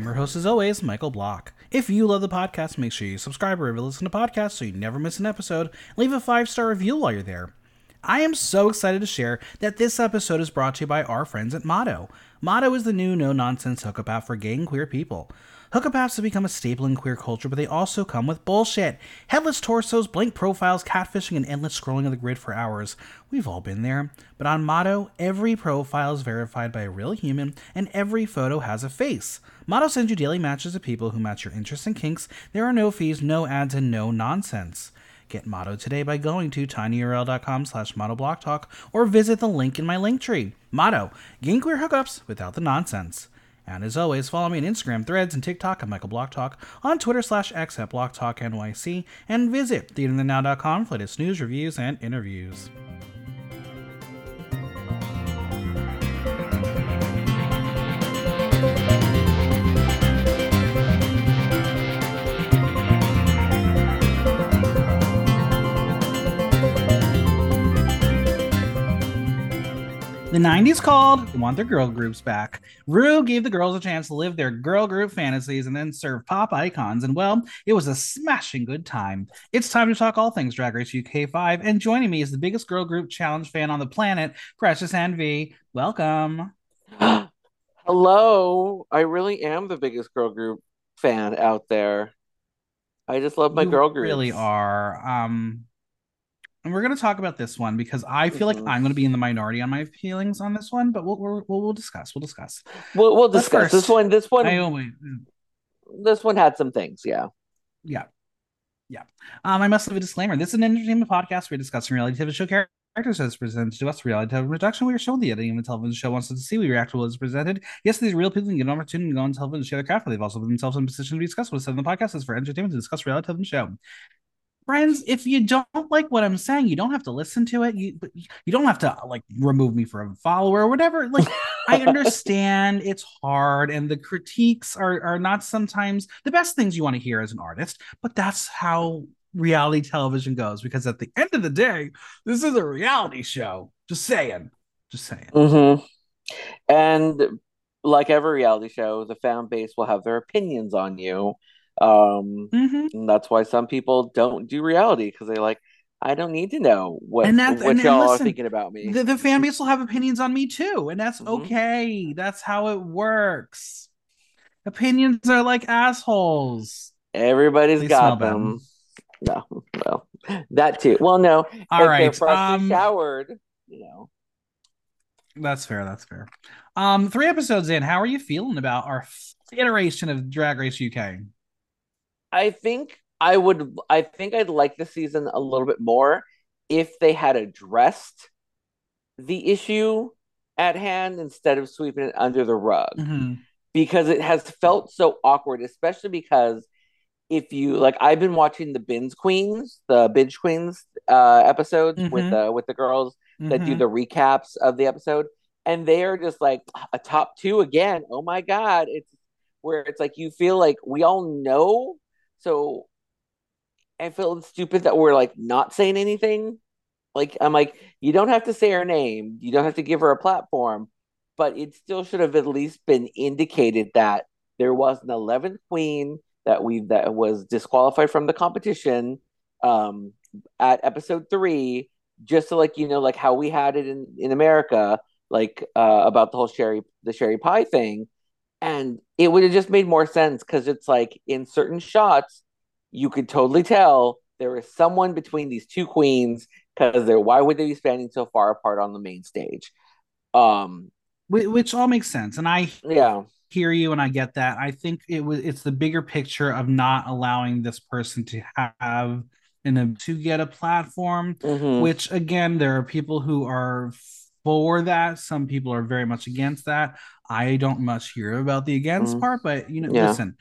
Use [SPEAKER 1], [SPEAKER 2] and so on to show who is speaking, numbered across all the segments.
[SPEAKER 1] I'm your host, as always, Michael Block. If you love the podcast, make sure you subscribe or listen to podcasts so you never miss an episode. Leave a five star review while you're there. I am so excited to share that this episode is brought to you by our friends at Motto. Motto is the new no nonsense hookup app for gay and queer people. Hookup apps have become a staple in queer culture, but they also come with bullshit. Headless torsos, blank profiles, catfishing, and endless scrolling of the grid for hours. We've all been there. But on Motto, every profile is verified by a real human, and every photo has a face. Motto sends you daily matches of people who match your interests and kinks. There are no fees, no ads, and no nonsense. Get Motto today by going to tinyurl.com slash mottoblocktalk or visit the link in my link tree. Motto, gain queer hookups without the nonsense. And as always, follow me on Instagram, Threads, and TikTok at Michael Block Talk, on Twitter slash X at Block Talk NYC, and visit theaterthenow.com for latest news, reviews, and interviews. The 90s called, they want their girl groups back. Ru gave the girls a chance to live their girl group fantasies and then serve pop icons, and well, it was a smashing good time. It's time to talk all things Drag Race UK 5, and joining me is the biggest girl group challenge fan on the planet, Precious Envy. Welcome.
[SPEAKER 2] Hello. I really am the biggest girl group fan out there. I just love my
[SPEAKER 1] you
[SPEAKER 2] girl groups.
[SPEAKER 1] really are. Um, and we're going to talk about this one because I feel like
[SPEAKER 2] Mhm.
[SPEAKER 1] I'm going to be in the minority on my feelings on this one, but we'll we'll, we'll, we'll discuss. We'll discuss.
[SPEAKER 2] We'll, we'll discuss this one. This one.
[SPEAKER 1] I only,
[SPEAKER 2] This one had some things. Yeah.
[SPEAKER 1] yeah, yeah. Um, I must have a disclaimer. This is an entertainment podcast. We're discussing reality TV show characters as presented to us. Reality television production. We are showing the editing of a television show wants us to see. We react to what is presented. Yes, these real people who get an opportunity to go on television and share their craft. but They've also put themselves in a position to discuss what is said in the podcast is for entertainment to discuss reality television show. Friends, if you don't like what I'm saying, you don't have to listen to it. You you don't have to like remove me from a follower or whatever. Like I understand it's hard and the critiques are are not sometimes the best things you want to hear as an artist, but that's how reality television goes because at the end of the day, this is a reality show. Just saying. Just saying.
[SPEAKER 2] Mm-hmm. And like every reality show, the fan base will have their opinions on you. Um,
[SPEAKER 1] Mhm.
[SPEAKER 2] and that's why some people don't do reality because they're like, I don't need to know what
[SPEAKER 1] And that's-
[SPEAKER 2] what
[SPEAKER 1] and- and
[SPEAKER 2] y'all
[SPEAKER 1] listen,
[SPEAKER 2] are thinking about me.
[SPEAKER 1] The, the fan base will have opinions on me too, and that's
[SPEAKER 2] Mhm.
[SPEAKER 1] okay. That's how it works. Opinions are like assholes.
[SPEAKER 2] Everybody's
[SPEAKER 1] They
[SPEAKER 2] got
[SPEAKER 1] smell
[SPEAKER 2] them. No, well, that too. Well, no,
[SPEAKER 1] All right, um,
[SPEAKER 2] showered, you know.
[SPEAKER 1] That's fair. That's fair. Um, three episodes in, how are you feeling about our iteration of Drag Race UK?
[SPEAKER 2] I think I would. I think I'd like the season a little bit more if they had addressed the issue at hand instead of sweeping it under the rug.
[SPEAKER 1] Mhm.
[SPEAKER 2] because it has felt so awkward, especially because if you like, I've been watching the binge queens, the binge queens uh, episodes with
[SPEAKER 1] Mhm.
[SPEAKER 2] the with the girls that do
[SPEAKER 1] Mhm.
[SPEAKER 2] the recaps of the episode, and they are just like a top two again. Oh my god, it's where it's like you feel like we all know, so I feel stupid that we're like not saying anything. Like I'm like, you don't have to say her name, you don't have to give her a platform, but it still should have at least been indicated that there was an 11th queen that we that was disqualified from the competition um at episode 3 just to like you know like how we had it in in America like uh about the whole sherry the sherry pie thing and it would have just made more sense cuz it's like in certain shots you could totally tell there is someone between these two queens cuz they're why would they be standing so far apart on the main stage um
[SPEAKER 1] Which all makes sense, and I
[SPEAKER 2] yeah
[SPEAKER 1] hear you and I get that. I think it was it's the bigger picture of not allowing this person to have and to get a platform.
[SPEAKER 2] Mhm.
[SPEAKER 1] Which again, there are people who are for that. Some people are very much against that. I don't much hear about the against
[SPEAKER 2] Mm.
[SPEAKER 1] part, but you know,
[SPEAKER 2] Yeah.
[SPEAKER 1] listen.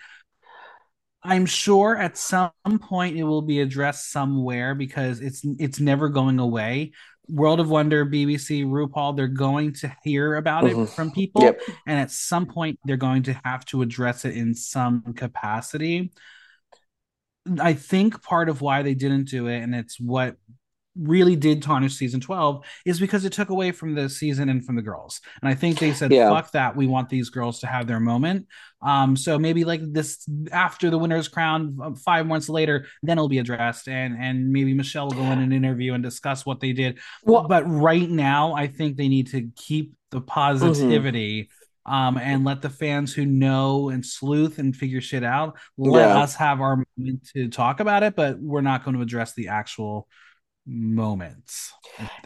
[SPEAKER 1] I'm sure at some point it will be addressed somewhere because it's it's never going away. World of Wonder, BBC, RuPaul, they're going to hear about it
[SPEAKER 2] Mhm.
[SPEAKER 1] from people
[SPEAKER 2] Yep.
[SPEAKER 1] and at some point they're going to have to address it in some capacity. I think part of why they didn't do it, and it's what really did tarnish season 12 is because it took away from the season and from the girls. And I think they said,
[SPEAKER 2] Yeah.
[SPEAKER 1] fuck that. We want these girls to have their moment. Um, so maybe like this after the winner's crown, uh, five months later, then it'll be addressed, and and maybe Michelle will go in an interview and discuss what they did.
[SPEAKER 2] Well-
[SPEAKER 1] but right now, I think they need to keep the positivity. Um, and let the fans who know and sleuth and figure shit out let
[SPEAKER 2] Yeah.
[SPEAKER 1] us have our moment to talk about it, but we're not going to address the actual moments.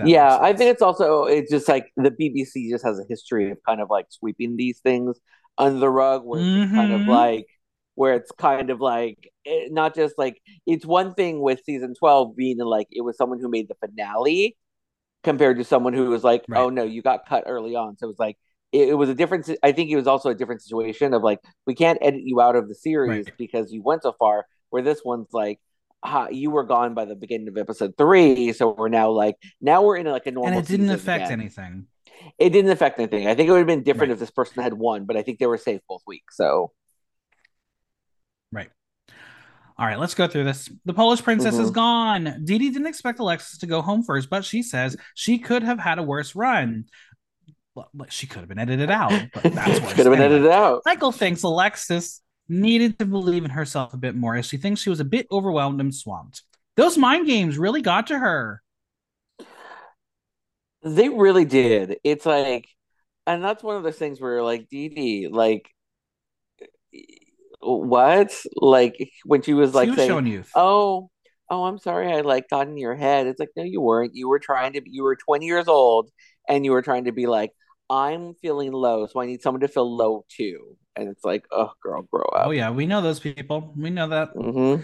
[SPEAKER 2] yeah, I think it's also it's just like the BBC just has a history of kind of like sweeping these things under the rug, where it's kind of
[SPEAKER 1] Mhm.
[SPEAKER 2] like where it's kind of like eh, not just like it's one thing with season twelve being like it was someone who made the finale compared to someone who was like,
[SPEAKER 1] Right.
[SPEAKER 2] oh no, you got cut early on, so it was like. It, it was a different. I think it was also a different situation of like we can't edit you out of the series
[SPEAKER 1] Right.
[SPEAKER 2] because you went so far. Where this one's like, ha, you were gone by the beginning of episode three, so we're now like now we're in like a normal.
[SPEAKER 1] and it didn't affect
[SPEAKER 2] again.
[SPEAKER 1] anything.
[SPEAKER 2] It didn't affect anything. I think it would have been different
[SPEAKER 1] Right.
[SPEAKER 2] if this person had won, but I think they were safe both weeks. So
[SPEAKER 1] Right. All right, let's go through this. The Polish princess is
[SPEAKER 2] Mhm.
[SPEAKER 1] gone. Dee Dee didn't expect Alexis to go home first, but she says she could have had a worse run. Well, she could have been edited out, but that's worse.
[SPEAKER 2] could have been edited out.
[SPEAKER 1] Michael thinks Alexis needed to believe in herself a bit more as she thinks she was a bit overwhelmed and swamped. Those mind games really got to her.
[SPEAKER 2] They really did. It's like, and that's one of those things where like Dee Dee, like, what? Like when she was like
[SPEAKER 1] she was
[SPEAKER 2] saying,
[SPEAKER 1] showing youth.
[SPEAKER 2] oh oh i'm sorry i like got in your head it's like no you weren't you were trying to you were 20 years old and you were trying to be like i'm feeling low so i need someone to feel low too and it's like oh girl grow up
[SPEAKER 1] oh yeah, we know those people. We know that.
[SPEAKER 2] hmm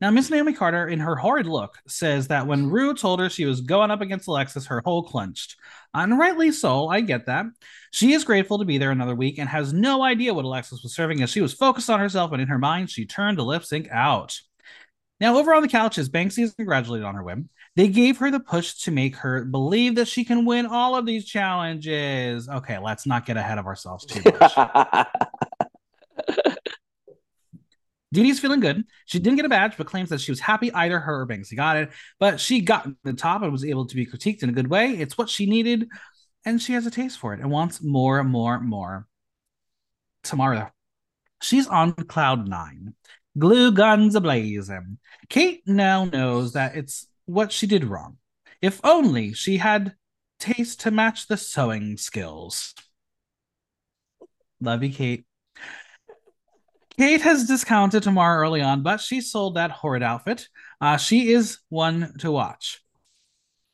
[SPEAKER 1] Now, Miss Naomi Carter, in her horrid look, says that when Ru told her she was going up against Alexis, her hole clenched. And rightly so, I get that. She is grateful to be there another week and has no idea what Alexis was serving as she was focused on herself, and in her mind, she turned the lip sync out. Now, over on the couch, as Banksie is congratulated on her win, they gave her the push to make her believe that she can win all of these challenges. Okay, let's not get ahead of ourselves too much. Dee Dee's feeling good. She didn't get a badge, but claims that she was happy either her or Banksie got it. But she got the top and was able to be critiqued in a good way. It's what she needed, and she has a taste for it and wants more, more, more. Tomorrow, she's on cloud nine. Glue guns ablazing. Kate now knows that it's what she did wrong. If only she had taste to match the sewing skills. Love you, Kate. Kate has discounted Tamara early on, but she sold that horrid outfit. Uh, she is one to watch.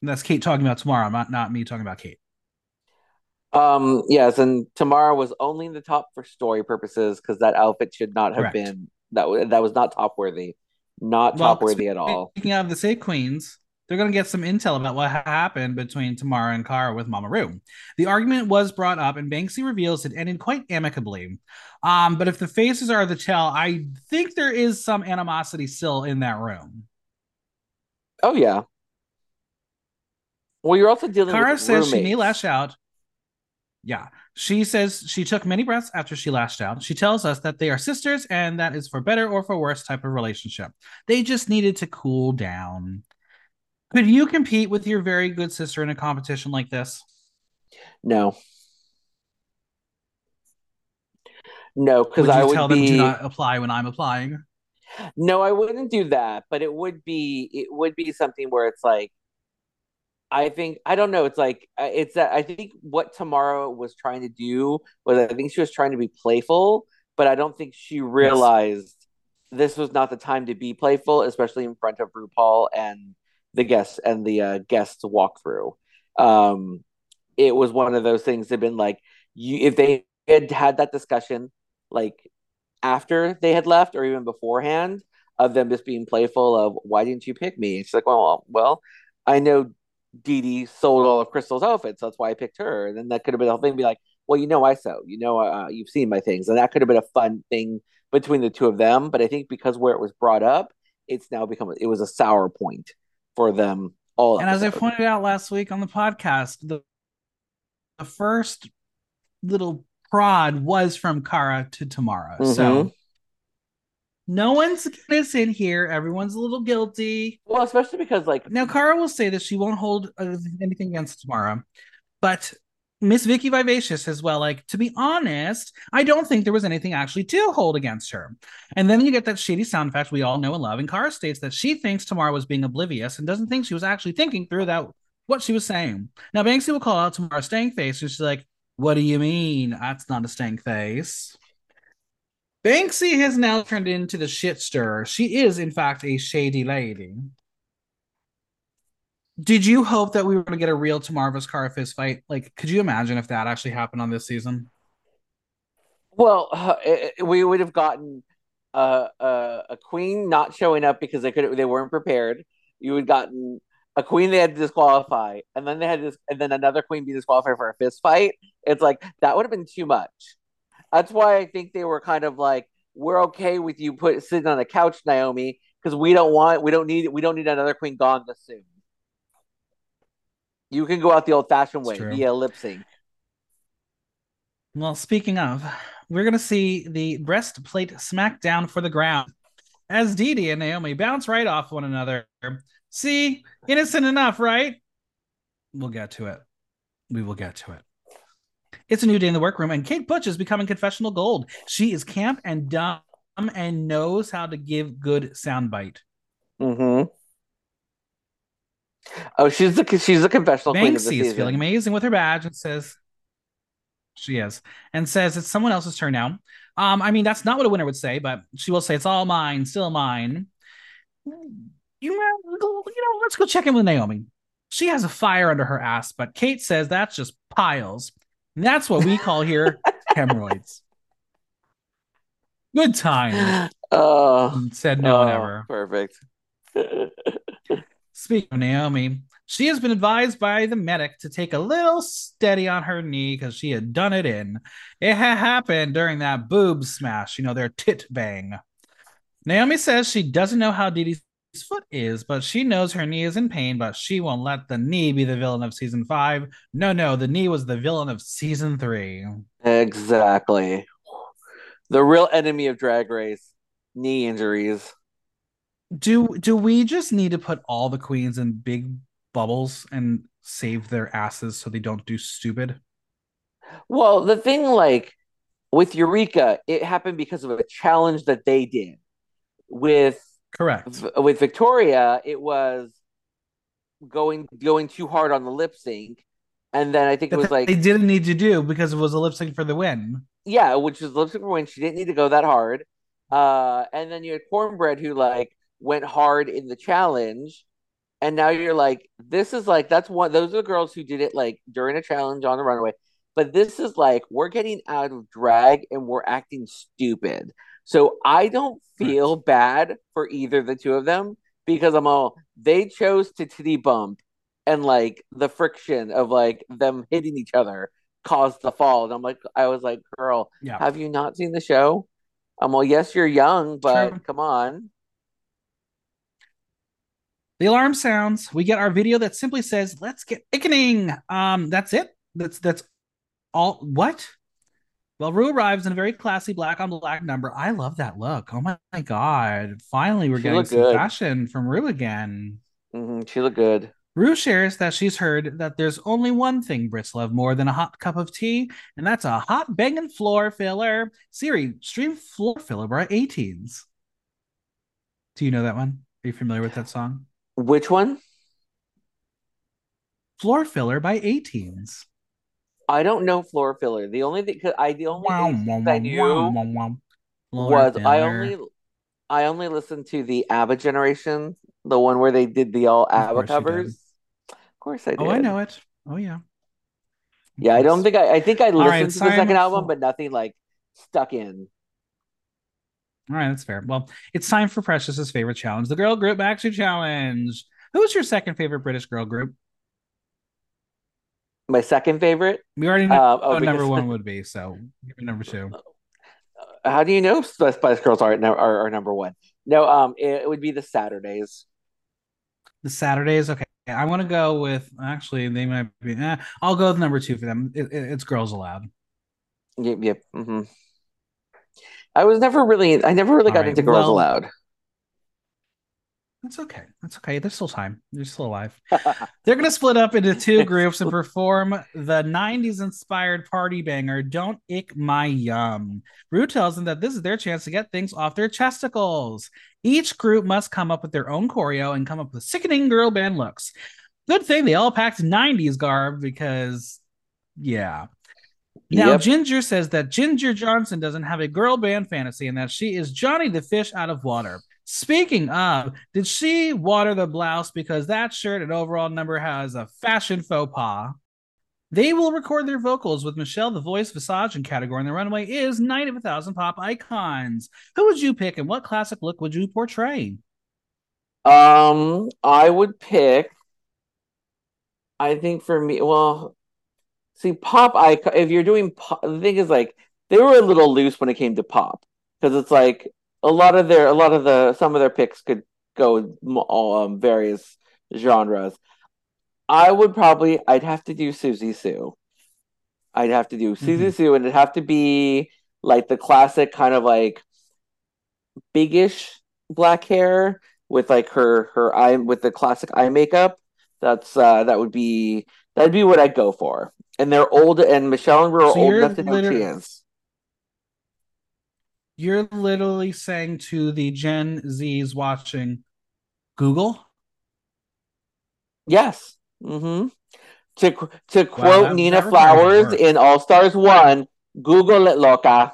[SPEAKER 1] And that's Kate talking about Tamara, not, not me talking about Kate.
[SPEAKER 2] um yes and tamara was only in the top for story purposes because that outfit should not have
[SPEAKER 1] Correct.
[SPEAKER 2] been that that was not top worthy not
[SPEAKER 1] Well,
[SPEAKER 2] top worthy at all
[SPEAKER 1] Speaking of the Save Queens, they're going to get some intel about what happened between Tamara and Cara with Mama Ru. The argument was brought up, and Banksie reveals it ended quite amicably. Um, but if the faces are the tell, I think there is some animosity still in that room.
[SPEAKER 2] oh yeah well you're also dealing
[SPEAKER 1] Cara
[SPEAKER 2] with
[SPEAKER 1] says she may lash out. Yeah. She says she took many breaths after she lashed out. She tells us that they are sisters and that is for better or for worse type of relationship. They just needed to cool down. Could you compete with your very good sister in a competition like this?
[SPEAKER 2] no no because i would
[SPEAKER 1] tell
[SPEAKER 2] be
[SPEAKER 1] them do not apply when I'm applying?
[SPEAKER 2] No, I wouldn't do that, but it would be it would be something where it's like I think I don't know, it's like uh, it's that I think what Tamara was trying to do was I think she was trying to be playful, but I don't think she realized this was not the time to be playful, especially in front of RuPaul and the guests and the uh, guests walkthrough. Um, it was one of those things that been like you if they had had that discussion like after they had left or even beforehand of them just being playful of why didn't you pick me? And she's like, well, well, I know Dee Dee sold all of Crystal's outfits, so that's why I picked her. And then that could have been the whole thing, be like, well, you know, I sew, you know, uh, you've seen my things, and that could have been a fun thing between the two of them. But I think because where it was brought up, it's now become it was a sour point for them all.
[SPEAKER 1] And as I pointed out last week on the podcast, the, the first little prod was from Cara to Tamara. So
[SPEAKER 2] Mhm.
[SPEAKER 1] No one's innocent here. Everyone's a little guilty.
[SPEAKER 2] Well, especially because like
[SPEAKER 1] Now, Cara will say that she won't hold uh, anything against Tamara, but Miss Vicky Vivacious as well. Like, to be honest, I don't think there was anything actually to hold against her. And then you get that shady sound effect we all know and love. And Cara states that she thinks Tamara was being oblivious and doesn't think she was actually thinking through that what she was saying. Now, Banksie will call out Tamara stank face, and she's like, "What do you mean? That's not a stank face." Banksie has now turned into the shit stirrer. She is, in fact, a shady lady. Did you hope that we were going to get a real Tamara car fist fight? Like, could you imagine if that actually happened on this season?
[SPEAKER 2] Well, uh, it, we would have gotten uh, uh, a queen not showing up because they could they weren't prepared. You would gotten a queen they had to disqualify, and then they had this, and then another queen be disqualified for a fist fight. It's like that would have been too much. That's why I think they were kind of like, we're okay with you put sitting on the couch, Naomi, because we don't want, we don't need, we don't need another queen gone this soon. You can go out the old fashioned way via lip sync.
[SPEAKER 1] Well, speaking of, we're going to see the breastplate smackdown for the ground as Dee Dee and Naomi bounce right off one another. See, innocent enough, right? We'll get to it. We will get to it. It's a new day in the workroom, and Kate Butch is becoming confessional gold. She is camp and dumb and knows how to give good soundbite.
[SPEAKER 2] Mm-hmm. Oh, she's the she's the confessional queen of the
[SPEAKER 1] Banksie is feeling amazing with her badge and says she is and says it's someone else's turn now. Um, I mean that's not what a winner would say, but she will say it's all mine, still mine. You know, you know, let's go check in with Naomi. She has a fire under her ass, but Kate says that's just piles. And that's what we call here hemorrhoids. Good time,
[SPEAKER 2] Oh,
[SPEAKER 1] said no one
[SPEAKER 2] oh,
[SPEAKER 1] ever.
[SPEAKER 2] Perfect.
[SPEAKER 1] Speaking of Naomi, she has been advised by the medic to take a little steady on her knee because she had done it in. It had happened during that boob smash, you know, their tit bang. Naomi says she doesn't know how Dee foot is, but she knows her knee is in pain, but she won't let the knee be the villain of season five. No, no, the knee was the villain of season three.
[SPEAKER 2] exactly. The real enemy of Drag Race: knee injuries.
[SPEAKER 1] Do do we just need to put all the queens in big bubbles and save their asses so they don't do stupid?
[SPEAKER 2] Well, the thing like with Eureka, it happened because of a challenge that they did. With
[SPEAKER 1] Correct.
[SPEAKER 2] with Victoria, it was going going too hard on the lip sync, and then I think it was like
[SPEAKER 1] they didn't need to do because it was a lip sync for the win.
[SPEAKER 2] yeah, which was lip sync for win. she didn't need to go that hard. Uh, and then you had Cornbread who like went hard in the challenge, and now you're like, this is like that's one. Those are the girls who did it like during a challenge on the runway. But this is like we're getting out of drag and we're acting stupid. So I don't feel bad for either the two of them because I'm all they chose to titty bump and like the friction of like them hitting each other caused the fall. And I'm like, I was like, girl,
[SPEAKER 1] Yeah.
[SPEAKER 2] have you not seen the show? I'm well, yes, you're young, but come on.
[SPEAKER 1] The alarm sounds. We get our video that simply says, "Let's get picketing." Um, that's it. That's that's all. What? Well, Ru arrives in a very classy black on black number. I love that look. Oh my, my god! Finally, we're
[SPEAKER 2] She
[SPEAKER 1] getting some
[SPEAKER 2] good.
[SPEAKER 1] fashion from Ru again.
[SPEAKER 2] hmm she looked good.
[SPEAKER 1] Ru shares that she's heard that there's only one thing Brits love more than a hot cup of tea, and that's a hot banging floor filler. Siri, stream floor filler by A-Teens. Do you know that one? Are you familiar with that song?
[SPEAKER 2] Which one?
[SPEAKER 1] Floor filler by A-Teens.
[SPEAKER 2] I don't know floor filler. The only thing I the only thing I knew
[SPEAKER 1] Floor
[SPEAKER 2] was I only I only listened to the ABBA generation, the one where they did the all ABBA
[SPEAKER 1] did.
[SPEAKER 2] covers. Of course I did.
[SPEAKER 1] Oh, I know it. Oh yeah.
[SPEAKER 2] Yeah, I don't think I I think I listened
[SPEAKER 1] right,
[SPEAKER 2] to the second album,
[SPEAKER 1] Fo-
[SPEAKER 2] but nothing like stuck in.
[SPEAKER 1] All right, that's fair. Well, it's time for Precious's favorite challenge, the girl group Backstreet Challenge. Who's your second favorite British girl group?
[SPEAKER 2] My second favorite.
[SPEAKER 1] We already know
[SPEAKER 2] Uh, oh,
[SPEAKER 1] number one would be, so number two.
[SPEAKER 2] How do you know Spice Spice Girls are, are are number one? No, um, it, would be the Saturdays.
[SPEAKER 1] The Saturdays. Okay, I want to go with. Actually, they might be. Eh, I'll go with number two for them. It, it- it's Girls Aloud.
[SPEAKER 2] Yep, yep. hmm I was never really, I never really
[SPEAKER 1] All
[SPEAKER 2] got
[SPEAKER 1] right,
[SPEAKER 2] into Girls
[SPEAKER 1] well-
[SPEAKER 2] Aloud.
[SPEAKER 1] That's okay. That's okay. There's still time. You're still alive. They're going to split up into two groups and perform the 90s inspired party banger, Don't Ick My Yum. Ru tells them that this is their chance to get things off their chesticles. Each group must come up with their own choreo and come up with sickening girl band looks. Good thing they all packed 90s garb because, yeah. Now,
[SPEAKER 2] Yep.
[SPEAKER 1] Ginger says that Ginger Johnson doesn't have a girl band fantasy and that she is Johnny the fish out of water. Speaking of, did she water the blouse because that shirt and overall number has a fashion faux pas? They will record their vocals with Michelle, the voice Visage and category, and the runway is Night of a Thousand Pop Icons. Who would you pick and what classic look would you portray?
[SPEAKER 2] Um, I would pick. I think for me, well, see, pop icon. If you're doing pop, the thing is like they were a little loose when it came to pop because it's like a lot of their, a lot of the, some of their picks could go um various genres. I would probably, I'd have to do Siouxsie Sioux. I'd have to do Siouxsie
[SPEAKER 1] Mhm.
[SPEAKER 2] Sioux, and it'd have to be like the classic kind of like biggish black hair with like her her eye with the classic eye makeup. That's uh that would be that'd be what I'd go for. And they're old and Michelle and Ru are
[SPEAKER 1] So
[SPEAKER 2] old enough to know
[SPEAKER 1] liter-
[SPEAKER 2] chance.
[SPEAKER 1] You're literally saying to the Gen Zs watching, Google?
[SPEAKER 2] Yes. Mm-hmm. To to quote
[SPEAKER 1] that-
[SPEAKER 2] Nina Flowers in All Stars One, Google it, loca.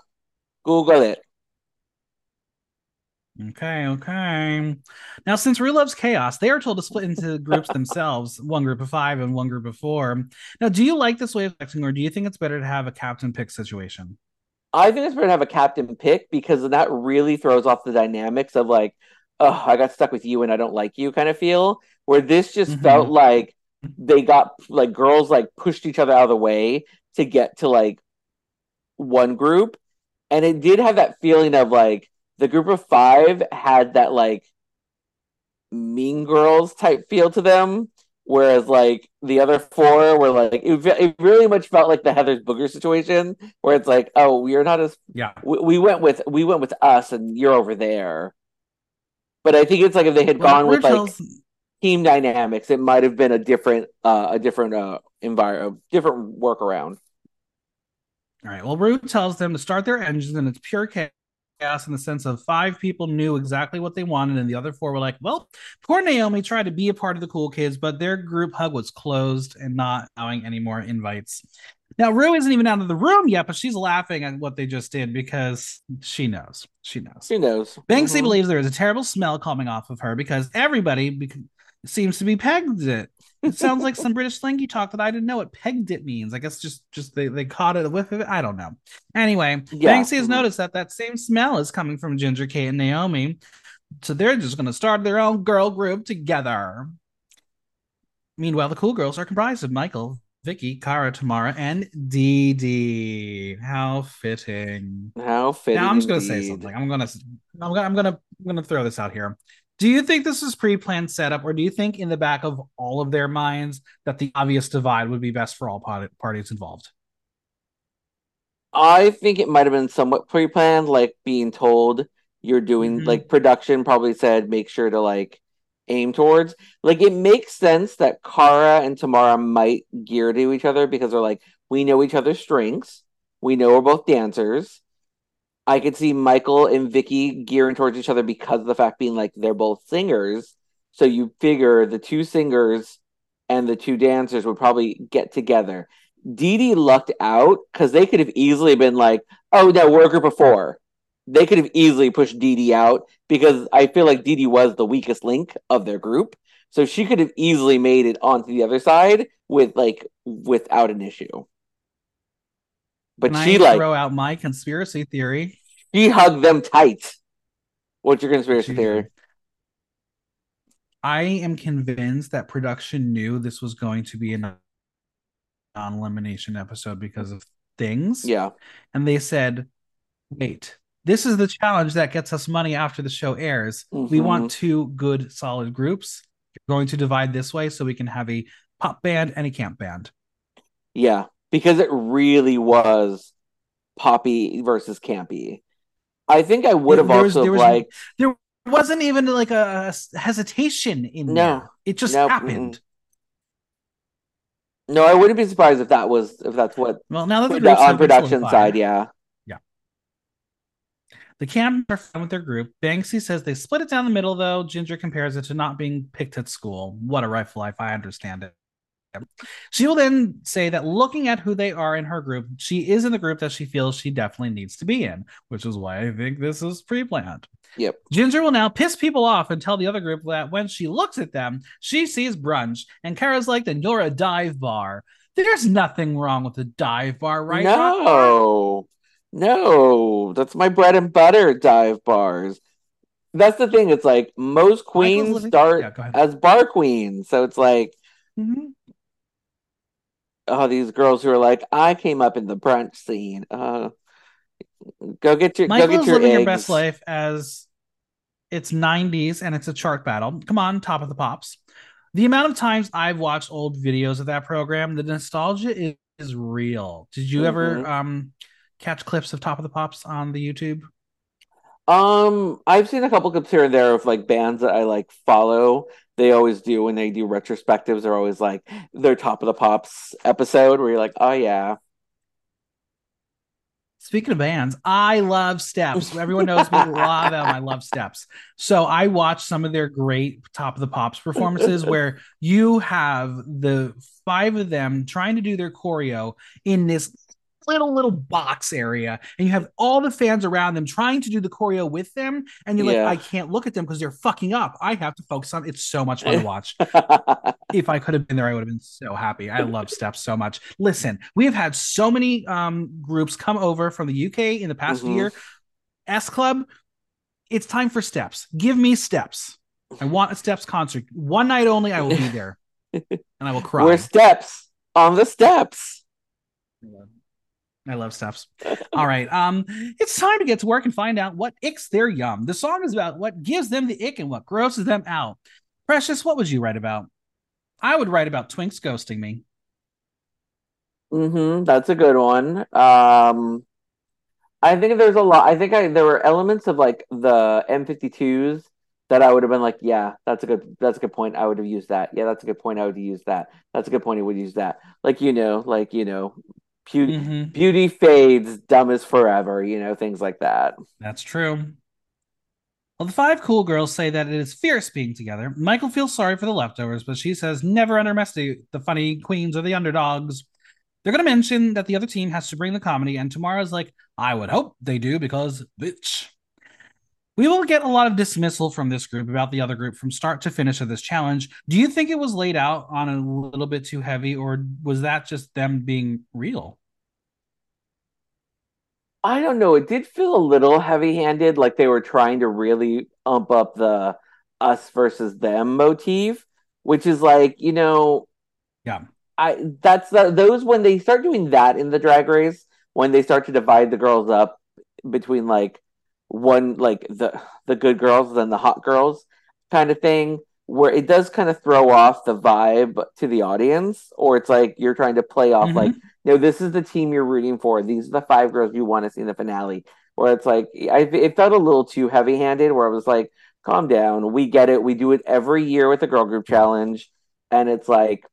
[SPEAKER 2] Google it.
[SPEAKER 1] Okay, okay. Now, since Ru loves chaos, they are told to split into groups themselves, one group of five and one group of four. Now, do you like this way of acting, or do you think it's better to have a captain pick situation?
[SPEAKER 2] I think it's better to have a captain pick because that really throws off the dynamics of like, oh, I got stuck with you and I don't like you kind of feel. Where this just
[SPEAKER 1] Mhm.
[SPEAKER 2] felt like they got like girls like pushed each other out of the way to get to like one group. And it did have that feeling of like the group of five had that like mean girls type feel to them. Whereas like the other four were like it, it really much felt like the Heather's Booger situation where it's like, oh, we are not as
[SPEAKER 1] Yeah.
[SPEAKER 2] we, we went with we went with us and you're over there. But I think it's like if they had
[SPEAKER 1] Well,
[SPEAKER 2] gone with
[SPEAKER 1] Ru
[SPEAKER 2] like team dynamics, it might have been a different uh a different uh environment different workaround.
[SPEAKER 1] All right. Well, Ru tells them to start their engines, and it's pure chaos in the sense of five people knew exactly what they wanted, and the other four were like, "Well, poor Naomi tried to be a part of the cool kids, but their group hug was closed and not allowing any more invites." Now, Ru isn't even out of the room yet, but she's laughing at what they just did because she knows. She knows.
[SPEAKER 2] She knows?
[SPEAKER 1] Banksie
[SPEAKER 2] Mhm.
[SPEAKER 1] believes there is a terrible smell coming off of her because everybody seems to be pegged it. It sounds like some British slangy talk that I didn't know what pegged it means. I guess just just they, they caught it a whiff of it. I don't know. Anyway,
[SPEAKER 2] Yeah.
[SPEAKER 1] Banksie has noticed that that same smell is coming from Ginger, Kate, and Naomi. So they're just going to start their own girl group together. Meanwhile, the cool girls are comprised of Michael, Vicky, Cara, Tamara, and Dee Dee. How fitting.
[SPEAKER 2] How fitting.
[SPEAKER 1] Now I'm just gonna say something. I'm gonna I'm gonna I'm gonna I'm gonna throw this out here. Do you think this is pre-planned setup, or do you think in the back of all of their minds that the obvious divide would be best for all parties involved?
[SPEAKER 2] I think it might have been somewhat pre-planned, like being told you're doing
[SPEAKER 1] Mhm.
[SPEAKER 2] like production probably said make sure to like aim towards. Like it makes sense that Cara and Tamara might gear to each other because they're like, we know each other's strengths. We know we're both dancers. I could see Michael and Vicky gearing towards each other because of the fact being like they're both singers. So you figure the two singers and the two dancers would probably get together. Dee Dee lucked out because they could have easily been like, oh group of four. They could have easily pushed Dee Dee out because I feel like Dee Dee was the weakest link of their group. So she could have easily made it onto the other side with like without an issue. But
[SPEAKER 1] Can
[SPEAKER 2] she
[SPEAKER 1] I
[SPEAKER 2] like
[SPEAKER 1] throw out my conspiracy theory.
[SPEAKER 2] she hugged them tight. What's your conspiracy
[SPEAKER 1] She
[SPEAKER 2] theory?
[SPEAKER 1] I am convinced that production knew this was going to be a non-elimination episode because of things.
[SPEAKER 2] Yeah.
[SPEAKER 1] and they said, "Wait, this is the challenge that gets us money after the show airs. We
[SPEAKER 2] Mhm.
[SPEAKER 1] want two good, solid groups. You're going to divide this way so we can have a pop band and a camp band."
[SPEAKER 2] Yeah. Because it really was poppy versus campy. I think I would have also
[SPEAKER 1] there was-
[SPEAKER 2] like
[SPEAKER 1] There wasn't even like a hesitation in
[SPEAKER 2] No.
[SPEAKER 1] there. It just
[SPEAKER 2] Nope,
[SPEAKER 1] happened.
[SPEAKER 2] no, I wouldn't be surprised if that was if that's what
[SPEAKER 1] Well, now that the groups
[SPEAKER 2] on production side, yeah. Yeah.
[SPEAKER 1] The camps are fine with their group. Banksie says they split it down the middle, though. Ginger compares it to not being picked at school. What a rifle life. I understand it. She will then say that looking at who they are in her group, she is in the group that she feels she definitely needs to be in, which is why I think this is pre planned.
[SPEAKER 2] Yep.
[SPEAKER 1] Ginger will now piss people off and tell the other group that when she looks at them, she sees brunch. And Cara's like, then you're a dive bar. There's nothing wrong with a dive bar, right?
[SPEAKER 2] No, no, that's my bread and butter dive bars. That's the thing. It's like most queens start
[SPEAKER 1] Yeah,
[SPEAKER 2] as bar queens, so it's like
[SPEAKER 1] Mhm.
[SPEAKER 2] Oh, these girls who are like, I came up in the brunch scene. Uh, go get your
[SPEAKER 1] Michael
[SPEAKER 2] go get your
[SPEAKER 1] living
[SPEAKER 2] eggs.
[SPEAKER 1] your best life as it's 90s and it's a chart battle. Come on, top of the pops. The amount of times I've watched old videos of that program, the nostalgia is, is real. Did you ever
[SPEAKER 2] Mhm.
[SPEAKER 1] um catch clips of Top of the Pops on the YouTube?
[SPEAKER 2] Um, I've seen a couple clips here and there of like bands that I like follow. They always do when they do retrospectives. They're always like their top of the pops episode where you're like, oh yeah,
[SPEAKER 1] Speaking of bands, I love Steps. Everyone knows me. Of them. I love Steps. So I watched some of their great Top of the Pops performances where you have the five of them trying to do their choreo in this little little box area, and you have all the fans around them trying to do the choreo with them, and you're
[SPEAKER 2] Yeah.
[SPEAKER 1] like, I can't look at them because they're fucking up. I have to focus on. It's so much fun to watch if I could have been there, I would have been so happy. I love Steps so much. Listen, we have had so many um, groups come over from the UK in the past
[SPEAKER 2] Mhm.
[SPEAKER 1] year. S Club, it's time for Steps. Give me Steps. I want a Steps concert. One night only, I will be there. and I will cry.
[SPEAKER 2] We're steps on the steps.
[SPEAKER 1] I love stuffs. All right. Um, it's time to get to work and find out what icks their yum. The song is about what gives them the ick and what grosses them out. Precious, what would you write about? I would write about Twinks ghosting me.
[SPEAKER 2] Mm-hmm. That's a good one. Um, I think there's a lot. I think I there were elements of like the M52s that I would have been like, yeah, that's a good that's a good point. I would have used that. Yeah, that's a good point. I would used that. That's a good point. I would use that. Like you know, like you know, beauty
[SPEAKER 1] Mhm.
[SPEAKER 2] beauty fades, dumb as forever. You know, things like that.
[SPEAKER 1] That's true. Well, the five cool girls say that it is fierce being together. Michael feels sorry for the leftovers, but she says never underestimate the funny queens or the underdogs. They're going to mention that the other team has to bring the comedy, and Tamara's like, I would hope they do because, bitch. We will get a lot of dismissal from this group about the other group from start to finish of this challenge. Do you think it was laid out on a little bit too heavy, or was that just them being real?
[SPEAKER 2] I don't know. It did feel a little heavy-handed, like they were trying to really ump up the us versus them motif, which is like, you know,
[SPEAKER 1] Yeah.
[SPEAKER 2] I that's the, those when they start doing that in the drag race, when they start to divide the girls up between like one like the the good girls then the hot girls kind of thing, where it does kind of throw off the vibe to the audience, or it's like you're trying to play off
[SPEAKER 1] Mhm.
[SPEAKER 2] like no, this is the team you're rooting for. These are the five girls you want to see in the finale. Where it's like, I it felt a little too heavy handed. Where I was like, calm down. We get it. We do it every year with the girl group challenge, and it's like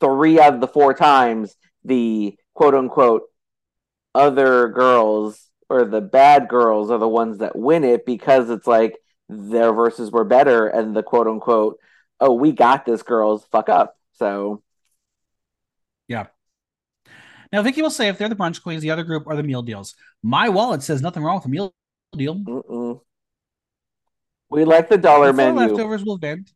[SPEAKER 2] three out of the four times the quote unquote other girls or the bad girls are the ones that win it because it's like their verses were better, and the quote unquote oh we got this girls fuck up. So yeah
[SPEAKER 1] Now, Vicky will say if they're the brunch queens, the other group are the meal deals. My wallet says nothing wrong with a meal deal.
[SPEAKER 2] mm-mm. we like the dollar
[SPEAKER 1] four
[SPEAKER 2] menu.
[SPEAKER 1] leftovers will vent.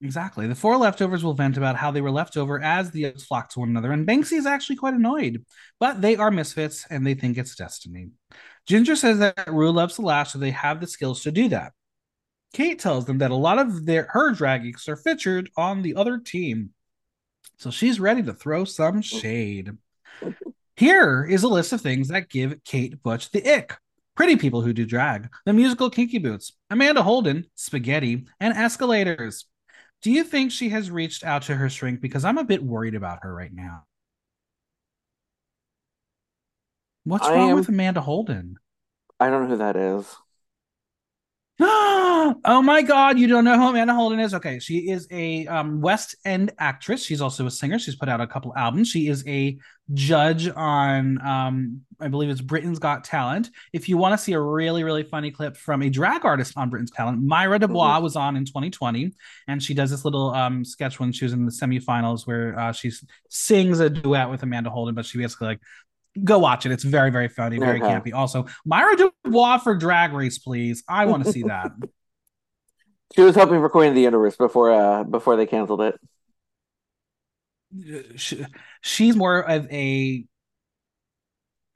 [SPEAKER 1] Exactly. The four leftovers will vent about how they were left over as the others flock to one another. And Banksie is actually quite annoyed, but they are misfits and they think it's destiny. Ginger says that Ru loves to laugh, so they have the skills to do that. Kate tells them that a lot of their her drag geeks are featured on the other team. So she's ready to throw some oh. shade. Here is a list of things that give Kate Butch the ick. Pretty people who do drag, the musical Kinky Boots, Amanda Holden, spaghetti, and escalators. Do you think she has reached out to her shrink? Because I'm a bit worried about her right now. What's
[SPEAKER 2] I
[SPEAKER 1] wrong
[SPEAKER 2] am-
[SPEAKER 1] with Amanda Holden?
[SPEAKER 2] I don't know who that is.
[SPEAKER 1] oh my god, you don't know who Amanda Holden is? Okay, she is a um, West End actress. She's also a singer. She's put out a couple albums. She is a judge on um, I believe it's Britain's Got Talent. If you want to see a really, really funny clip from a drag artist on Britain's Talent, Myra Dubois mm-hmm. was on in 2020, and she does this little um, sketch when she was in the semifinals where uh, she sings a duet with Amanda Holden, but she basically like go watch it. It's very, very funny, very uh-huh. campy. Also, Myra Dubois for Drag Race, please. I want to see that.
[SPEAKER 2] she was hoping for Queen of the Universe before uh before they canceled it.
[SPEAKER 1] She, she's more of a.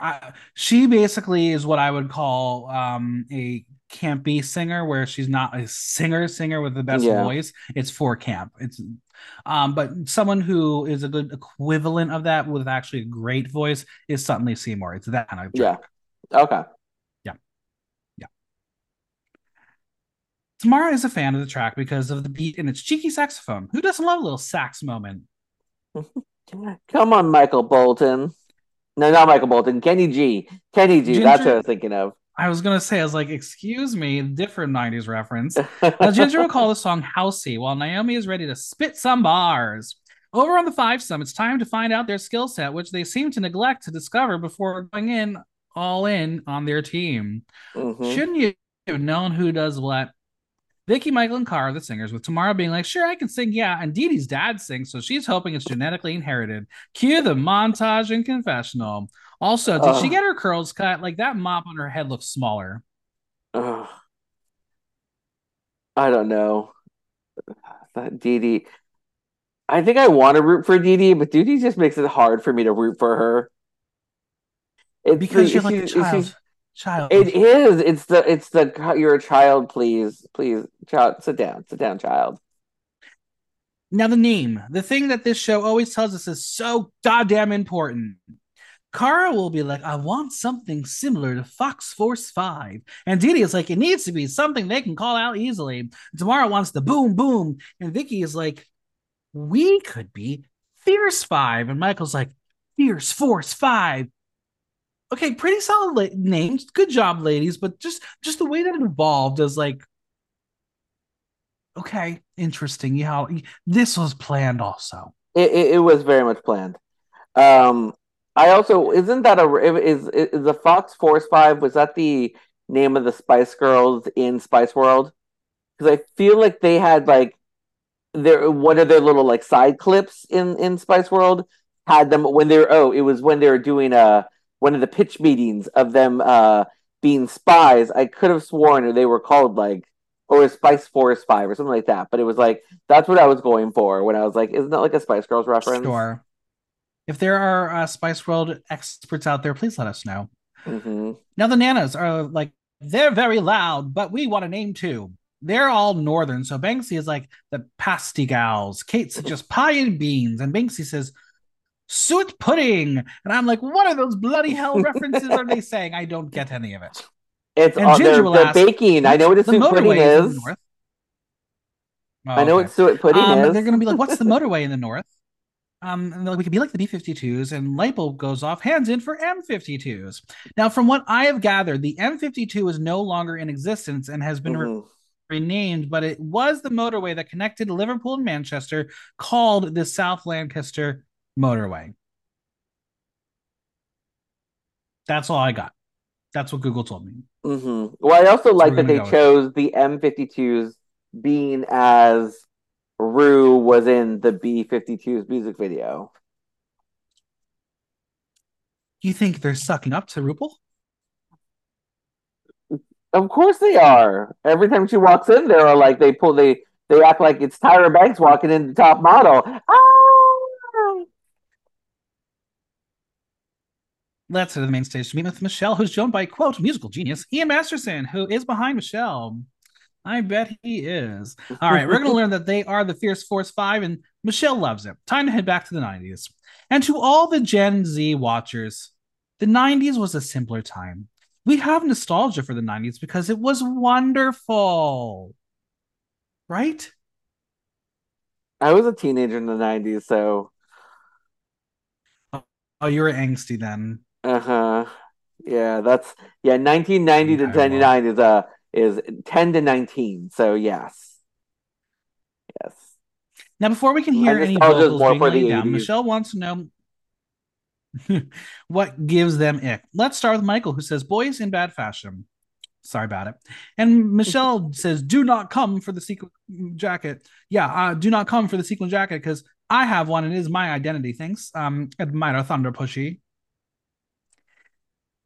[SPEAKER 1] Uh, she basically is what I would call um a campy singer, where she's not a singer singer with the best yeah. voice. It's for camp. It's um, but someone who is a good equivalent of that with actually a great voice is Suddenly Seymour. It's that kind of
[SPEAKER 2] track. Yeah. Okay.
[SPEAKER 1] Yeah. Yeah. Tamara is a fan of the track because of the beat and its cheeky saxophone. Who doesn't love a little sax moment?
[SPEAKER 2] Come on, Michael Bolton. No, not Michael Bolton. Kenny G. Kenny G. Ginger, that's what I was thinking of.
[SPEAKER 1] I was gonna say, I was like, excuse me, different 90s reference. now, Ginger will call the song Housey while Naomi is ready to spit some bars. Over on the five some, it's time to find out their skill set, which they seem to neglect to discover before going in all in on their team. Mm-hmm. Shouldn't you have known who does what? Vicky, Michael, and Cara, the singers, with Tamara being like, sure, I can sing, yeah. And Dee Dee's dad sings, so she's hoping it's genetically inherited. Cue the montage and confessional. Also, did uh, she get her curls cut? Like that mop on her head looks smaller.
[SPEAKER 2] Uh, I don't know. That Dee. I think I want to root for Dee, but Dee just makes it hard for me to root for her.
[SPEAKER 1] It's because the, you're like a child. Child.
[SPEAKER 2] It is. It's the. It's the. You're a child. Please, please, child. Sit down. Sit down, child.
[SPEAKER 1] Now the name, the thing that this show always tells us is so goddamn important. Cara will be like, I want something similar to Fox Force 5. And Dee is like, it needs to be something they can call out easily. Tamara wants the boom, boom. And Vicki is like, we could be Fierce 5. And Michael's like, Fierce Force 5. Okay, pretty solid la- names. Good job, ladies. But just just the way that it evolved is like, okay, interesting. Yeah, this was planned also.
[SPEAKER 2] It, it, it was very much planned. Um, I also isn't that a is is the Fox Force Five? Was that the name of the Spice Girls in Spice World? Because I feel like they had like their one of their little like side clips in in Spice World had them when they're oh it was when they were doing a uh, one of the pitch meetings of them uh being spies. I could have sworn they were called like or a Spice Force Five or something like that. But it was like that's what I was going for when I was like, isn't that like a Spice Girls reference?
[SPEAKER 1] Sure if there are uh, Spice World experts out there, please let us know. Mm-hmm. Now the Nanas are like they're very loud, but we want a name too. They're all northern, so Banksie is like the pasty gals. Kate suggests pie and beans, and Banksie says suet pudding, and I'm like, what are those bloody hell references are they saying? I don't get any of it.
[SPEAKER 2] It's and Ginger they're, they're baking. I know what a suet pudding is. Oh, I know okay. what suet pudding um, is.
[SPEAKER 1] They're going to be like, what's the motorway in the north? Um, and we could be like the B-52s, and light bulb goes off, hands in for M-52s. Now, from what I have gathered, the M-52 is no longer in existence and has been mm-hmm. re- renamed, but it was the motorway that connected Liverpool and Manchester, called the South Lancaster Motorway. That's all I got. That's what Google told me.
[SPEAKER 2] Mm-hmm. Well, I also like that they chose the M52s being as Ru was in the B 52's music video.
[SPEAKER 1] You think they're sucking up to RuPaul?
[SPEAKER 2] Of course they are. Every time she walks in, they're like they pull they they act like it's Tyra Banks walking in the top model. Ah!
[SPEAKER 1] Let's head to the main stage to meet with Michelle, who's joined by quote musical genius Ian Masterson, who is behind Michelle. I bet he is. All right, we're going to learn that they are the Fierce Force 5, and Michelle loves it. Time to head back to the 90s. And to all the Gen Z watchers, the 90s was a simpler time. We have nostalgia for the 90s because it was wonderful. Right?
[SPEAKER 2] I was a teenager in the 90s, so.
[SPEAKER 1] Oh, you were angsty then.
[SPEAKER 2] Uh huh. Yeah, that's yeah. 1990 to 99 is uh is 10 to 19. So yes, yes.
[SPEAKER 1] Now, before we can hear any vocals being laid down, Michelle wants to know what gives them ick. Let's start with Michael, who says boys in bad fashion. Sorry about it. And Michelle says, "Do not come for the sequin jacket." Yeah, uh, do not come for the sequin jacket because I have one and it is my identity. Thanks. Um, admire Thunder Pushy.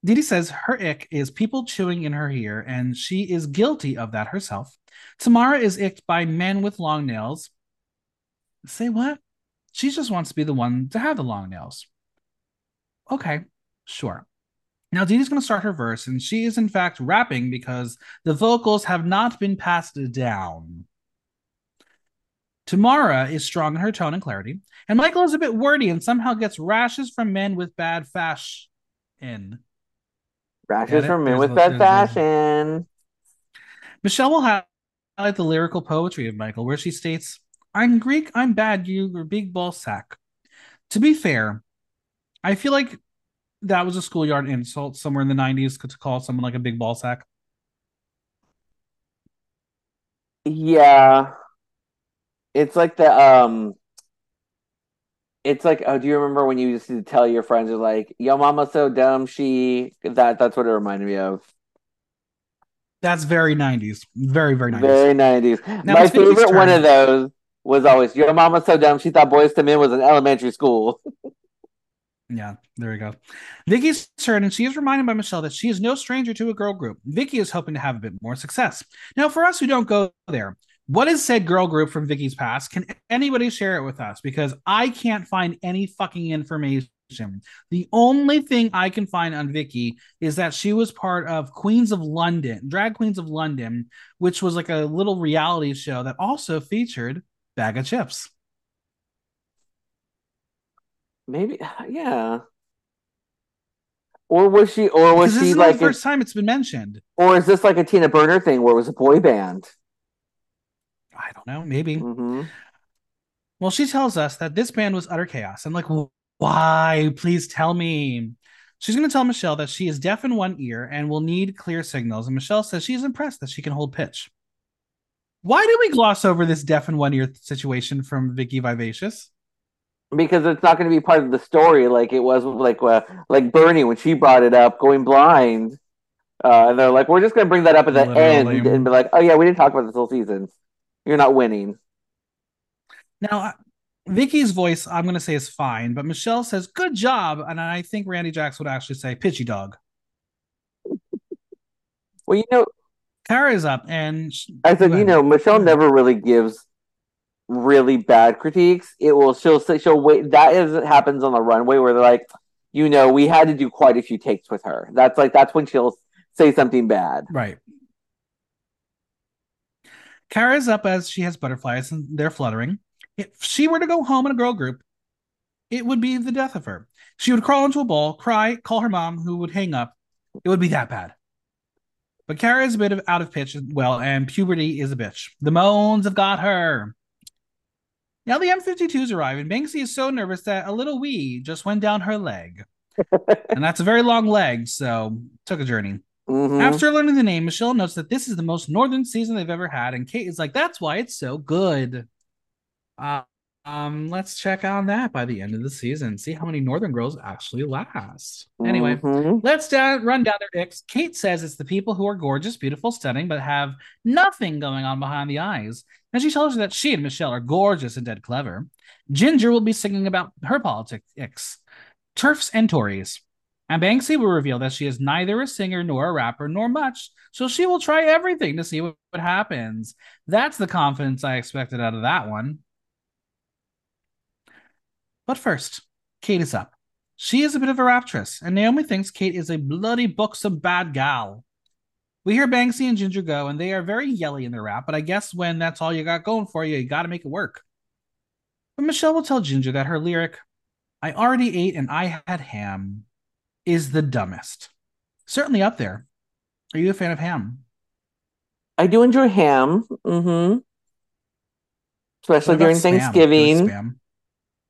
[SPEAKER 1] Didi says her ick is people chewing in her ear, and she is guilty of that herself. Tamara is icked by men with long nails. Say what? She just wants to be the one to have the long nails. Okay, sure. Now Didi's going to start her verse, and she is in fact rapping because the vocals have not been passed down. Tamara is strong in her tone and clarity, and Michael is a bit wordy and somehow gets rashes from men with bad fashion.
[SPEAKER 2] Rashes from men with bad fashion.
[SPEAKER 1] Michelle will highlight the lyrical poetry of Michael, where she states, I'm Greek, I'm bad, you are a big ball sack. To be fair, I feel like that was a schoolyard insult somewhere in the 90s to call someone like a big ball sack.
[SPEAKER 2] Yeah. It's like the um it's like oh do you remember when you used to tell your friends you're like yo mama's so dumb she that that's what it reminded me of.
[SPEAKER 1] That's very 90s very very 90s
[SPEAKER 2] very 90s now, my favorite one of those was always your mama's so dumb she thought Boyz II Men was an elementary school.
[SPEAKER 1] Yeah there we go. Vicky's turn and she is reminded by michelle that she is no stranger to a girl group. Vicky is hoping to have a bit more success. Now for us who don't go there what is said girl group from Vicky's past? Can anybody share it with us? Because I can't find any fucking information. The only thing I can find on Vicky is that she was part of Queens of London, Drag Queens of London, which was like a little reality show that also featured Baga Chipz.
[SPEAKER 2] Maybe, yeah. Or was she? Or was she like
[SPEAKER 1] the first a, time it's been mentioned?
[SPEAKER 2] Or is this like a Tina Burner thing where it was a boy band?
[SPEAKER 1] I don't know, maybe.
[SPEAKER 2] Mm-hmm.
[SPEAKER 1] Well, she tells us that this band was utter chaos. I'm like, why? Please tell me. She's going to tell Michelle that she is deaf in one ear and will need clear signals. And Michelle says she's impressed that she can hold pitch. Why do we gloss over this deaf in one ear situation from Vicky Vivacious?
[SPEAKER 2] Because it's not going to be part of the story, like it was like uh, like Bernie when she brought it up, going blind. Uh, and they're like, we're just going to bring that up at the Literally. end and be like, oh yeah, we didn't talk about this whole season. You're not winning.
[SPEAKER 1] Now, Vicky's voice, I'm going to say is fine, but Michelle says, good job. And I think Randy Jacks would actually say, pitchy dog.
[SPEAKER 2] well, you know,
[SPEAKER 1] Cara is up and.
[SPEAKER 2] I said, you know, Michelle never really gives really bad critiques. It will, she'll say, she'll wait. That is, happens on the runway where they're like, you know, we had to do quite a few takes with her. That's like, that's when she'll say something bad.
[SPEAKER 1] Right. Cara's up as she has butterflies and they're fluttering. If she were to go home in a girl group, it would be the death of her. She would crawl into a ball, cry, call her mom, who would hang up. It would be that bad. But Cara is a bit of out of pitch as well, and puberty is a bitch. The moans have got her. Now the M52s arrive, and Banksie is so nervous that a little wee just went down her leg. and that's a very long leg, so took a journey. Mm-hmm. After learning the name, Michelle notes that this is the most northern season they've ever had, and Kate is like, "That's why it's so good." Uh, um, let's check on that by the end of the season. See how many northern girls actually last. Mm-hmm. Anyway, let's down, run down their icks. Kate says it's the people who are gorgeous, beautiful, stunning, but have nothing going on behind the eyes. And she tells her that she and Michelle are gorgeous and dead clever. Ginger will be singing about her politics, turfs and Tories. And Banksie will reveal that she is neither a singer nor a rapper nor much, so she will try everything to see what, what happens. That's the confidence I expected out of that one. But first, Kate is up. She is a bit of a raptress, and Naomi thinks Kate is a bloody buxom bad gal. We hear Banksie and Ginger go, and they are very yelly in their rap, but I guess when that's all you got going for you, you gotta make it work. But Michelle will tell Ginger that her lyric, I already ate and I had ham, is the dumbest. Certainly up there. Are you a fan of ham?
[SPEAKER 2] I do enjoy ham. Mm-hmm. Especially during spam? Thanksgiving.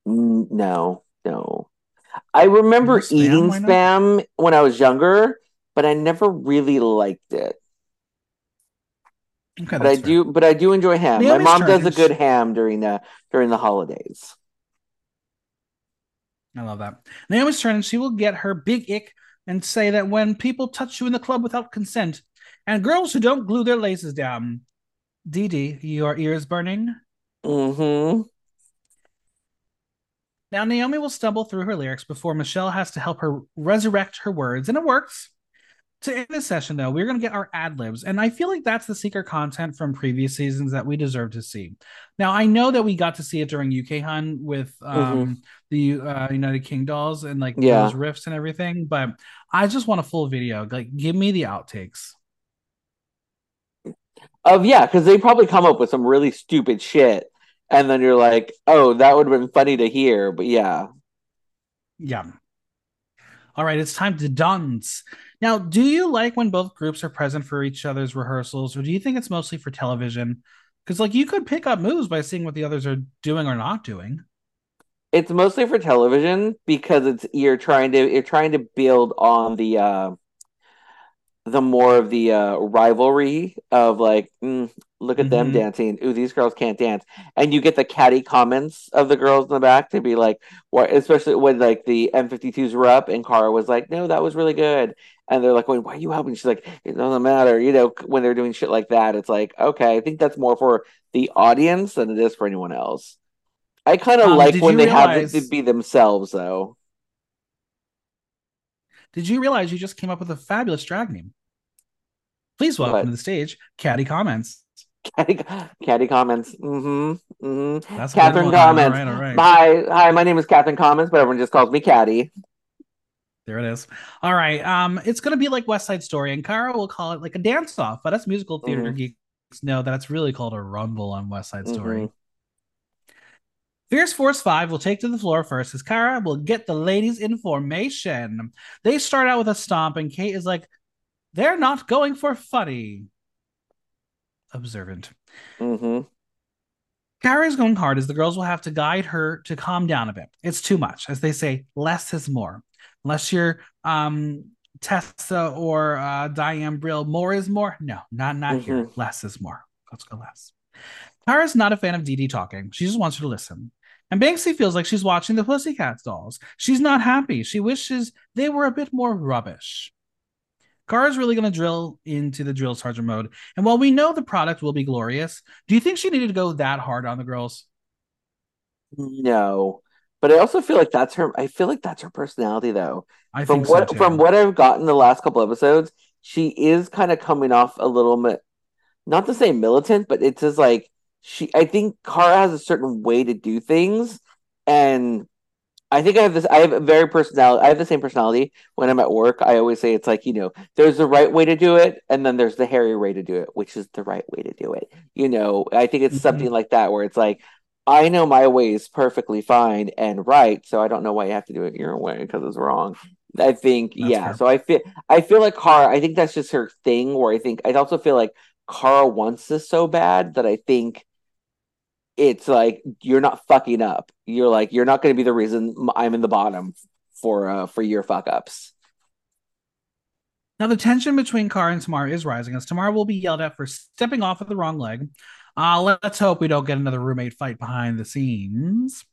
[SPEAKER 2] Mm, no, no. I remember
[SPEAKER 1] Spam,
[SPEAKER 2] eating spam when I was younger, but I never really liked it.
[SPEAKER 1] Okay,
[SPEAKER 2] But I
[SPEAKER 1] fair.
[SPEAKER 2] do, but I do enjoy ham.
[SPEAKER 1] Naomi's
[SPEAKER 2] My mom does a good ham during the during the holidays.
[SPEAKER 1] I love that. Naomi's turn, and she will get her big ick and say that when people touch you in the club without consent, and girls who don't glue their laces down, Dee Dee, your ears burning.
[SPEAKER 2] Mm-hmm.
[SPEAKER 1] Now Naomi will stumble through her lyrics before Michelle has to help her resurrect her words, and it works. To end this session, though, we're going to get our ad libs, and I feel like that's the secret content from previous seasons that we deserve to see. Now, I know that we got to see it during UK Hun with um, the uh, United Kingdolls and like
[SPEAKER 2] Yeah.
[SPEAKER 1] those riffs and everything, but I just want a full video. Like, give me the outtakes.
[SPEAKER 2] Of yeah, because they probably come up with some really stupid shit, and then you're like, oh, that would have been funny to hear. But yeah,
[SPEAKER 1] Yeah. All right, it's time to dance. Now, do you like when both groups are present for each other's rehearsals, or do you think it's mostly for television? Because like you could pick up moves by seeing what the others are doing or not doing.
[SPEAKER 2] it's mostly for television because it's you're trying to you're trying to build on the uh the more of the uh rivalry of like mm, look at them
[SPEAKER 1] Mhm.
[SPEAKER 2] dancing. Ooh these girls can't dance. And you get the catty comments of the girls in the back to be like what especially when like the m52s were up and Cara was like no that was really good. And they're like going why are you helping? She's like it doesn't matter. You know when they're doing shit like that it's like okay i think that's more for the audience than it is for anyone else. I kind of
[SPEAKER 1] Um,
[SPEAKER 2] like when they have
[SPEAKER 1] realize-
[SPEAKER 2] it to be themselves though
[SPEAKER 1] Did you realize you just came up with a fabulous drag name? Please welcome
[SPEAKER 2] What?
[SPEAKER 1] to the stage, Caddy Comments.
[SPEAKER 2] Caddy, comments mm-hmm mm-hmm
[SPEAKER 1] That's
[SPEAKER 2] Catherine. Comments.
[SPEAKER 1] All right, all right.
[SPEAKER 2] hi hi my name is catherine comments but everyone just calls me Caddy.
[SPEAKER 1] There it is. All right. Um, it's gonna be like West Side Story, and Cara will call it like a dance off, but us musical theater
[SPEAKER 2] Mhm.
[SPEAKER 1] geeks know that it's really called a rumble on West Side Story.
[SPEAKER 2] Mhm.
[SPEAKER 1] Fierce Force 5 will take to the floor first as Cara will get the ladies in formation. They start out with a stomp, and Kate is like, they're not going for funny. Observant.
[SPEAKER 2] Mm-hmm.
[SPEAKER 1] Cara is going hard as the girls will have to guide her to calm down a bit. It's too much. As they say, less is more. Unless you're um, Tessa or uh, Diane Brill, more is more. No, not not here. Less is more. Let's go less. Cara's not a fan of Dee Dee talking. She just wants her to listen. And Banksie feels like she's watching the Pussycats dolls. She's not happy. She wishes they were a bit more rubbish. Cara's really going to drill into the drill sergeant mode. And while we know the product will be glorious, do you think she needed to go that hard on the girls?
[SPEAKER 2] no but i also feel like that's her i feel like that's her personality though
[SPEAKER 1] I
[SPEAKER 2] from what
[SPEAKER 1] too.
[SPEAKER 2] from what I've gotten the last couple episodes, she is kind of coming off a little bit, not to say militant, but it's just like she. I think Cara has a certain way to do things, and I think I have this. I have a very personality. I have the same personality when I'm at work. I always say it's like you know, there's the right way to do it, and then there's the hairy way to do it, which is the right way to do it. You know, I think it's
[SPEAKER 1] Mhm.
[SPEAKER 2] something like that where it's like. I know my way is perfectly fine and right, so I don't know why you have to do it your way because it's wrong. I think
[SPEAKER 1] That's
[SPEAKER 2] yeah.
[SPEAKER 1] fair.
[SPEAKER 2] So I feel I feel like Cara. I think that's just her thing. Where I think I also feel like Cara wants this so bad that I think it's like you're not fucking up. You're like you're not going to be the reason I'm in the bottom for uh for your fuck ups.
[SPEAKER 1] Now, the tension between Car and Tamara is rising as Tamara will be yelled at for stepping off of the wrong leg. Uh, let's hope we don't get another roommate fight behind the scenes.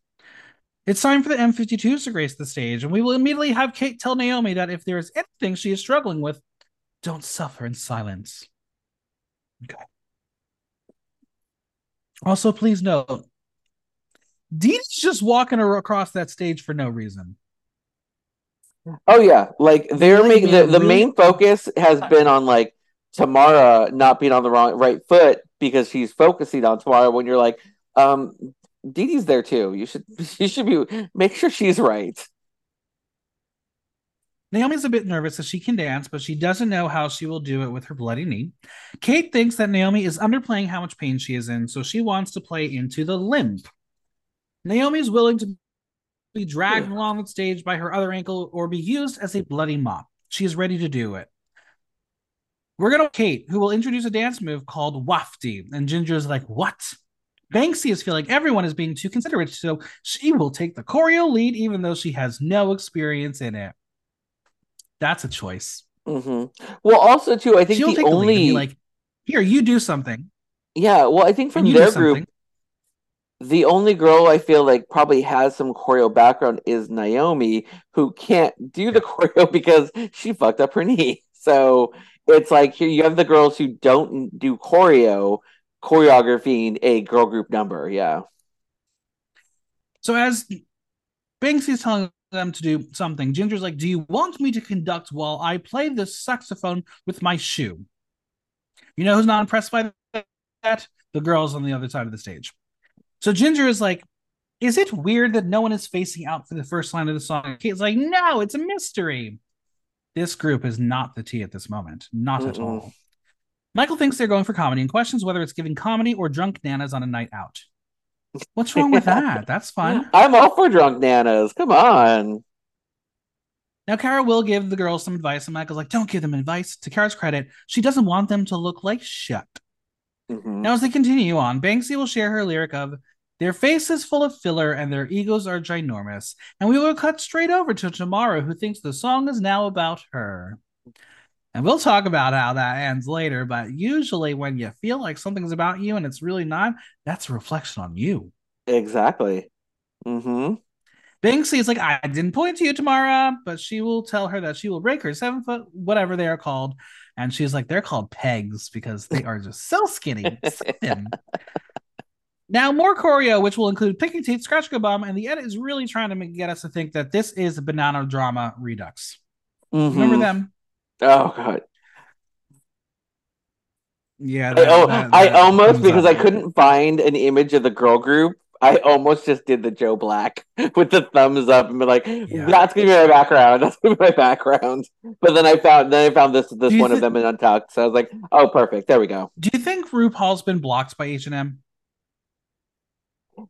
[SPEAKER 1] It's time for the M52s to grace the stage, and we will immediately have Kate tell Naomi that if there is anything she is struggling with, don't suffer in silence. Okay. Also, please note, Dee's just walking across that stage for no reason.
[SPEAKER 2] Oh yeah, like they're making the, the main focus has been on like Tamara not being on the wrong right foot because she's focusing on Tamara when you're like, um, Dee Dee's there too. You should you should be make sure she's right.
[SPEAKER 1] Naomi's a bit nervous that she can dance, but she doesn't know how she will do it with her bloody knee. Kate thinks that Naomi is underplaying how much pain she is in, so she wants to play into the limp. Naomi's willing to be dragged along the stage by her other ankle or be used as a bloody mop. She is ready to do it. We're gonna Kate, who will introduce a dance move called Wafty, and Ginger is like, "What?" Banksie is feeling everyone is being too considerate, so she will take the choreo lead even though she has no experience in it. That's a choice.
[SPEAKER 2] Mm-hmm. Well, also too, I think
[SPEAKER 1] She'll
[SPEAKER 2] the
[SPEAKER 1] take the lead
[SPEAKER 2] only
[SPEAKER 1] like, here, you do something.
[SPEAKER 2] yeah. Well, I think from their group, the only girl I feel like probably has some choreo background is Naomi, who can't do the choreo because she fucked up her knee. So it's like here you have the girls who don't do choreo choreographing a girl group number. Yeah.
[SPEAKER 1] So as Banksie's telling them to do something, Ginger's like, Do you want me to conduct while I play the saxophone with my shoe? You know who's not impressed by that? The girls on the other side of the stage. So Ginger is like, Is it weird that no one is facing out for the first line of the song? Kate's like, No, it's a mystery. This group is not the tea at this moment. Not at
[SPEAKER 2] Mm-mm.
[SPEAKER 1] all. Michael thinks they're going for comedy and questions whether it's giving comedy or drunk nanas on a night out. What's wrong with that? That's fun.
[SPEAKER 2] I'm all for drunk nanas. Come on.
[SPEAKER 1] Now, Cara will give the girls some advice, and Michael's like, don't give them advice. To Cara's credit, she doesn't want them to look like shit.
[SPEAKER 2] Mhm.
[SPEAKER 1] Now, as they continue on, Banksie will share her lyric of, their face is full of filler and their egos are ginormous. And we will cut straight over to Tamara, who thinks the song is now about her. And we'll talk about how that ends later, but usually when you feel like something's about you and it's really not, that's a reflection on you.
[SPEAKER 2] Exactly. Mm-hmm.
[SPEAKER 1] Banksie is like, I didn't point to you, Tamara, but she will tell her that she will break her seven foot, whatever they are called. And she's like, they're called pegs because they are just so skinny. so thin. Now, more choreo, which will include picking teeth, scratching a bum, and the edit is really trying to make, get us to think that this is a Bananarama redux. Remember
[SPEAKER 2] Mhm.
[SPEAKER 1] them?
[SPEAKER 2] Oh god.
[SPEAKER 1] Yeah.
[SPEAKER 2] I, oh,
[SPEAKER 1] that-
[SPEAKER 2] I almost because
[SPEAKER 1] up.
[SPEAKER 2] I couldn't find an image of the girl group. I almost just did the Joe Black with the thumbs up and be like,
[SPEAKER 1] Yeah.
[SPEAKER 2] "That's gonna be my background. That's gonna be my background." But then I found then I found this this one of them in Untucked, so I was like, "Oh, perfect. There we go."
[SPEAKER 1] Do you think RuPaul's been blocked by H&M?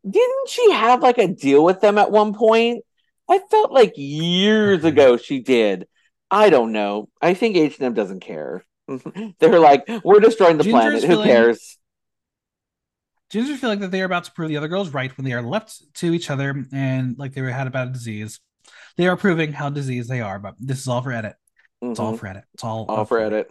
[SPEAKER 2] Didn't she have like a deal with them at one point? I felt like years
[SPEAKER 1] Okay.
[SPEAKER 2] ago she did. I don't know. I think H and M doesn't care. They're like, we're destroying the
[SPEAKER 1] Ginger's
[SPEAKER 2] planet. Who
[SPEAKER 1] feeling-
[SPEAKER 2] cares?
[SPEAKER 1] Ginger feel like that they are about to prove the other girls right when they are left to each other and like they were had about a disease. They are proving how diseased they are, but this is all for edit. It's all
[SPEAKER 2] Mhm.
[SPEAKER 1] for edit. It's all
[SPEAKER 2] all for
[SPEAKER 1] for
[SPEAKER 2] edit.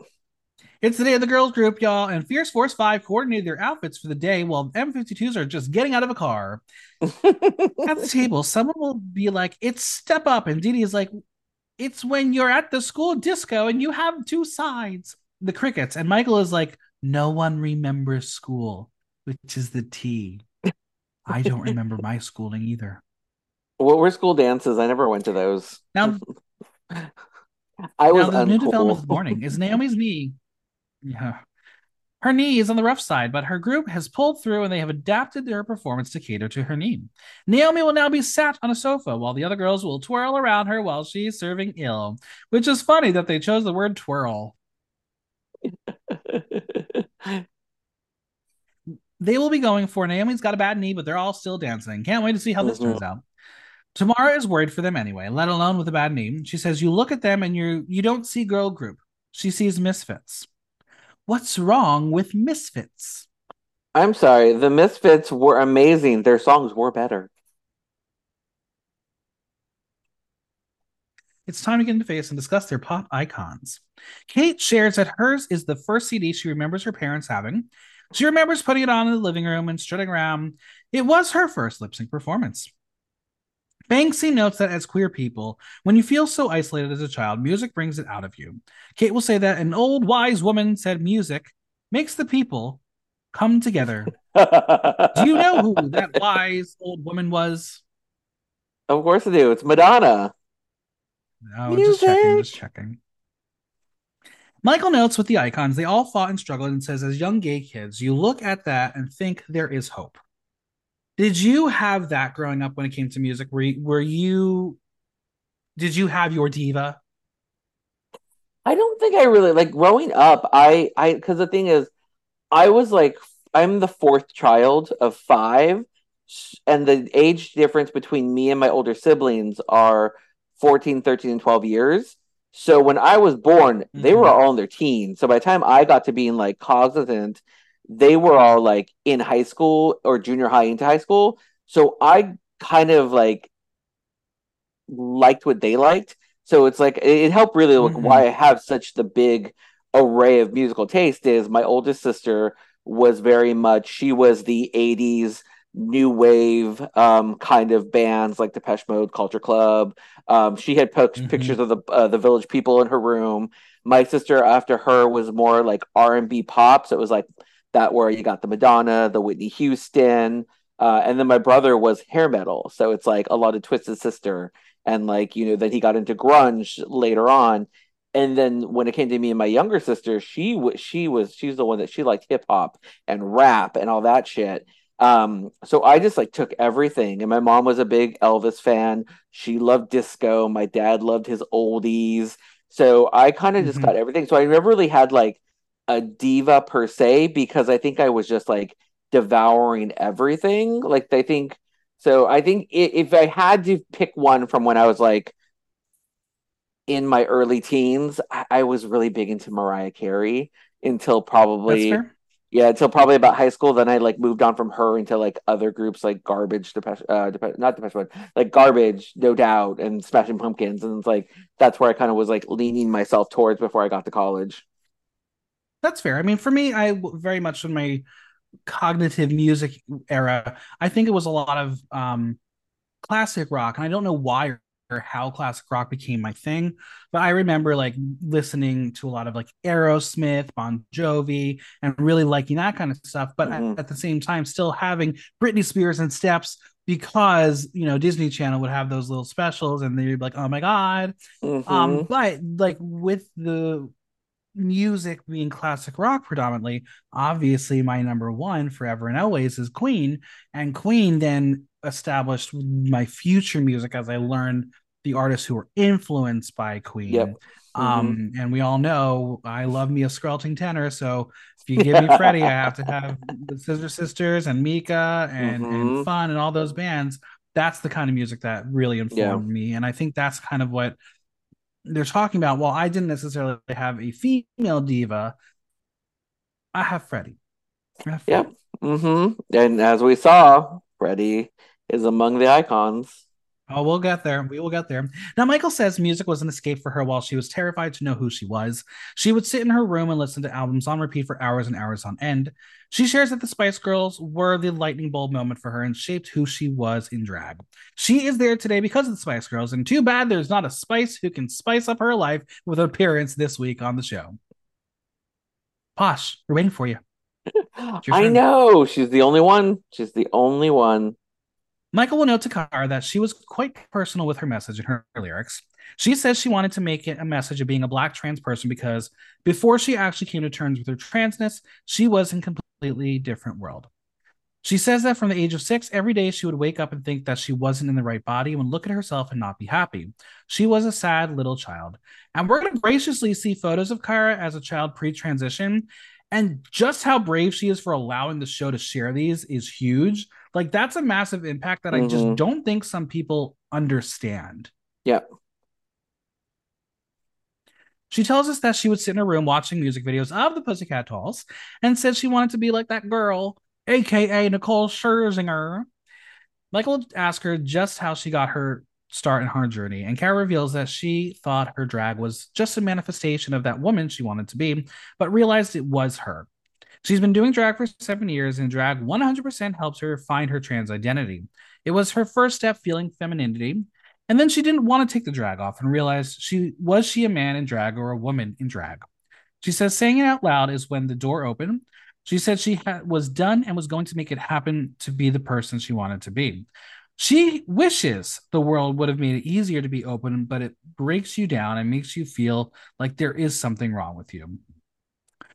[SPEAKER 1] It's the day of the girls group, y'all, and Fierce Force 5 coordinated their outfits for the day while M52s are just getting out of a car. At the table, someone will be like, It's step up. And Dee is like, It's when you're at the school disco and you have two sides. The crickets. And Michael is like, No one remembers school, which is the T. I don't remember my schooling either.
[SPEAKER 2] what were school dances? I never went to those.
[SPEAKER 1] Now,
[SPEAKER 2] I was
[SPEAKER 1] now the new development
[SPEAKER 2] uncool.
[SPEAKER 1] this morning is Naomi's knee. Yeah. Her knee is on the rough side, but her group has pulled through and they have adapted their performance to cater to her knee. Naomi will now be sat on a sofa while the other girls will twirl around her while she's serving ill, which is funny that they chose the word twirl. They will be going for Naomi's got a bad knee, but they're all still dancing. Can't wait to see how this turns mm-hmm. out. Tamara is worried for them anyway, let alone with a bad knee. She says, "You look at them and you you don't see girl group. She sees misfits. What's wrong with misfits?"
[SPEAKER 2] I'm sorry. The Misfits were amazing. Their songs were better.
[SPEAKER 1] It's time to get into face and discuss their pop icons. Kate shares that hers is the first CD she remembers her parents having. She remembers putting it on in the living room and strutting around. It was her first lip sync performance. Banksie notes that as queer people, when you feel so isolated as a child, music brings it out of you. Kate will say that an old wise woman said music makes the people come together. Do you know who that wise old woman was?
[SPEAKER 2] Of course I do. It's Madonna.
[SPEAKER 1] No, just checking,
[SPEAKER 2] Music.
[SPEAKER 1] just checking. Michael notes with the icons, they all fought and struggled and says, as young gay kids, you look at that and think there is hope. Did you have that growing up when it came to music? Were you, were you did you have your diva?
[SPEAKER 2] I don't think I really like growing up. I I because the thing is, I was like I'm the fourth child of five, and the age difference between me and my older siblings are 14, 13, and 12 years. So when I was born, they were
[SPEAKER 1] Mhm.
[SPEAKER 2] all in their teens. So by the time I got to being like cognizant they were all like in high school or junior high into high school. So I kind of like liked what they liked. So it's like it helped really like mm-hmm. why I have such the big array of musical taste is my oldest sister was very much she was the 80s new wave um, kind of bands like Depeche Mode, Culture Club. Um, she had po- mm-hmm. pictures of the uh, the Village People in her room. My sister after her was more like R and B pop, so it was like that where you got the Madonna, the Whitney Houston, uh, and then my brother was hair metal, so it's like a lot of Twisted Sister, and like you know then he got into grunge later on. And then when it came to me and my younger sister, she was she was she's the one that she liked hip hop and rap and all that shit. Um, so I just like took everything. And my mom was a big Elvis fan. She loved disco. My dad loved his oldies. So I kind of just mm-hmm. got everything. So I never really had like a diva per se because I think I was just like devouring everything. Like I think so. I think if I had to pick one from when I was like in my early teens, I was really big into Mariah Carey until probably yeah, until probably about high school. Then I like moved on from her into like other groups like Garbage, Depeche, uh, Depeche, not Depeche Mode, like Garbage, No Doubt, and Smashing Pumpkins, and it's like that's where I kind of was like leaning myself towards before I got to college.
[SPEAKER 1] That's fair. I mean, for me, I very much in my cognitive music era, I think it was a lot of um classic rock, and I don't know why or how classic rock became my thing. But I remember like listening to a lot of like Aerosmith, Bon Jovi, and really liking that kind of stuff. But mm-hmm. at, at, the same time, still having Britney Spears and Steps because you know Disney Channel would have those little specials, and they'd be like, "Oh my god!" Mm-hmm. Um, but like with the music being classic rock predominantly, obviously my number one forever and always is Queen, and Queen then established my future music as I learned the artists who were influenced by Queen. Yep. Um, mm-hmm. and we all know I love me a squelching tenor. So if you give me Freddie, I have to have the Scissor Sisters and Mika and, mm-hmm. and Fun and all those bands. That's the kind of music that really informed yeah. me. And I think that's kind of what they're talking about. well, I didn't necessarily have a female diva, I have Freddie.
[SPEAKER 2] Yep. Mm-hmm. And as we saw, Freddie is among the icons.
[SPEAKER 1] Oh, we'll get there. We will get there. Now, Michael says music was an escape for her while she was terrified to know who she was. She would sit in her room and listen to albums on repeat for hours and hours on end. She shares that the Spice Girls were the lightning bulb moment for her and shaped who she was in drag. She is there today because of the Spice Girls, and too bad there's not a Spice who can spice up her life with an appearance this week on the show. Posh, we're waiting for you.
[SPEAKER 2] I know. She's the only one. She's the only one.
[SPEAKER 1] Michael will note to Cara that she was quite personal with her message in her lyrics. She says she wanted to make it a message of being a black trans person because before she actually came to terms with her transness, she was in a completely different world. She says that from the age of six, every day she would wake up and think that she wasn't in the right body and look at herself and not be happy. She was a sad little child. And we're going to graciously see photos of Cara as a child pre transition. And just how brave she is for allowing the show to share these is huge. Like that's a massive impact that mm-hmm. I just mm-hmm. don't think some people understand.
[SPEAKER 2] Yeah.
[SPEAKER 1] She tells us that she would sit in her room watching music videos of the Pussycat Dolls and said she wanted to be like that girl, aka Nicole Scherzinger. Michael asked her just how she got her start in her journey, and Cara reveals that she thought her drag was just a manifestation of that woman she wanted to be, but realized it was her. She's been doing drag for seven years, and drag 100% helps her find her trans identity. It was her first step feeling femininity, and then she didn't want to take the drag off and realized she was she a man in drag or a woman in drag. She says saying it out loud is when the door opened. She said she ha- was done and was going to make it happen to be the person she wanted to be. She wishes the world would have made it easier to be open, but it breaks you down and makes you feel like there is something wrong with you.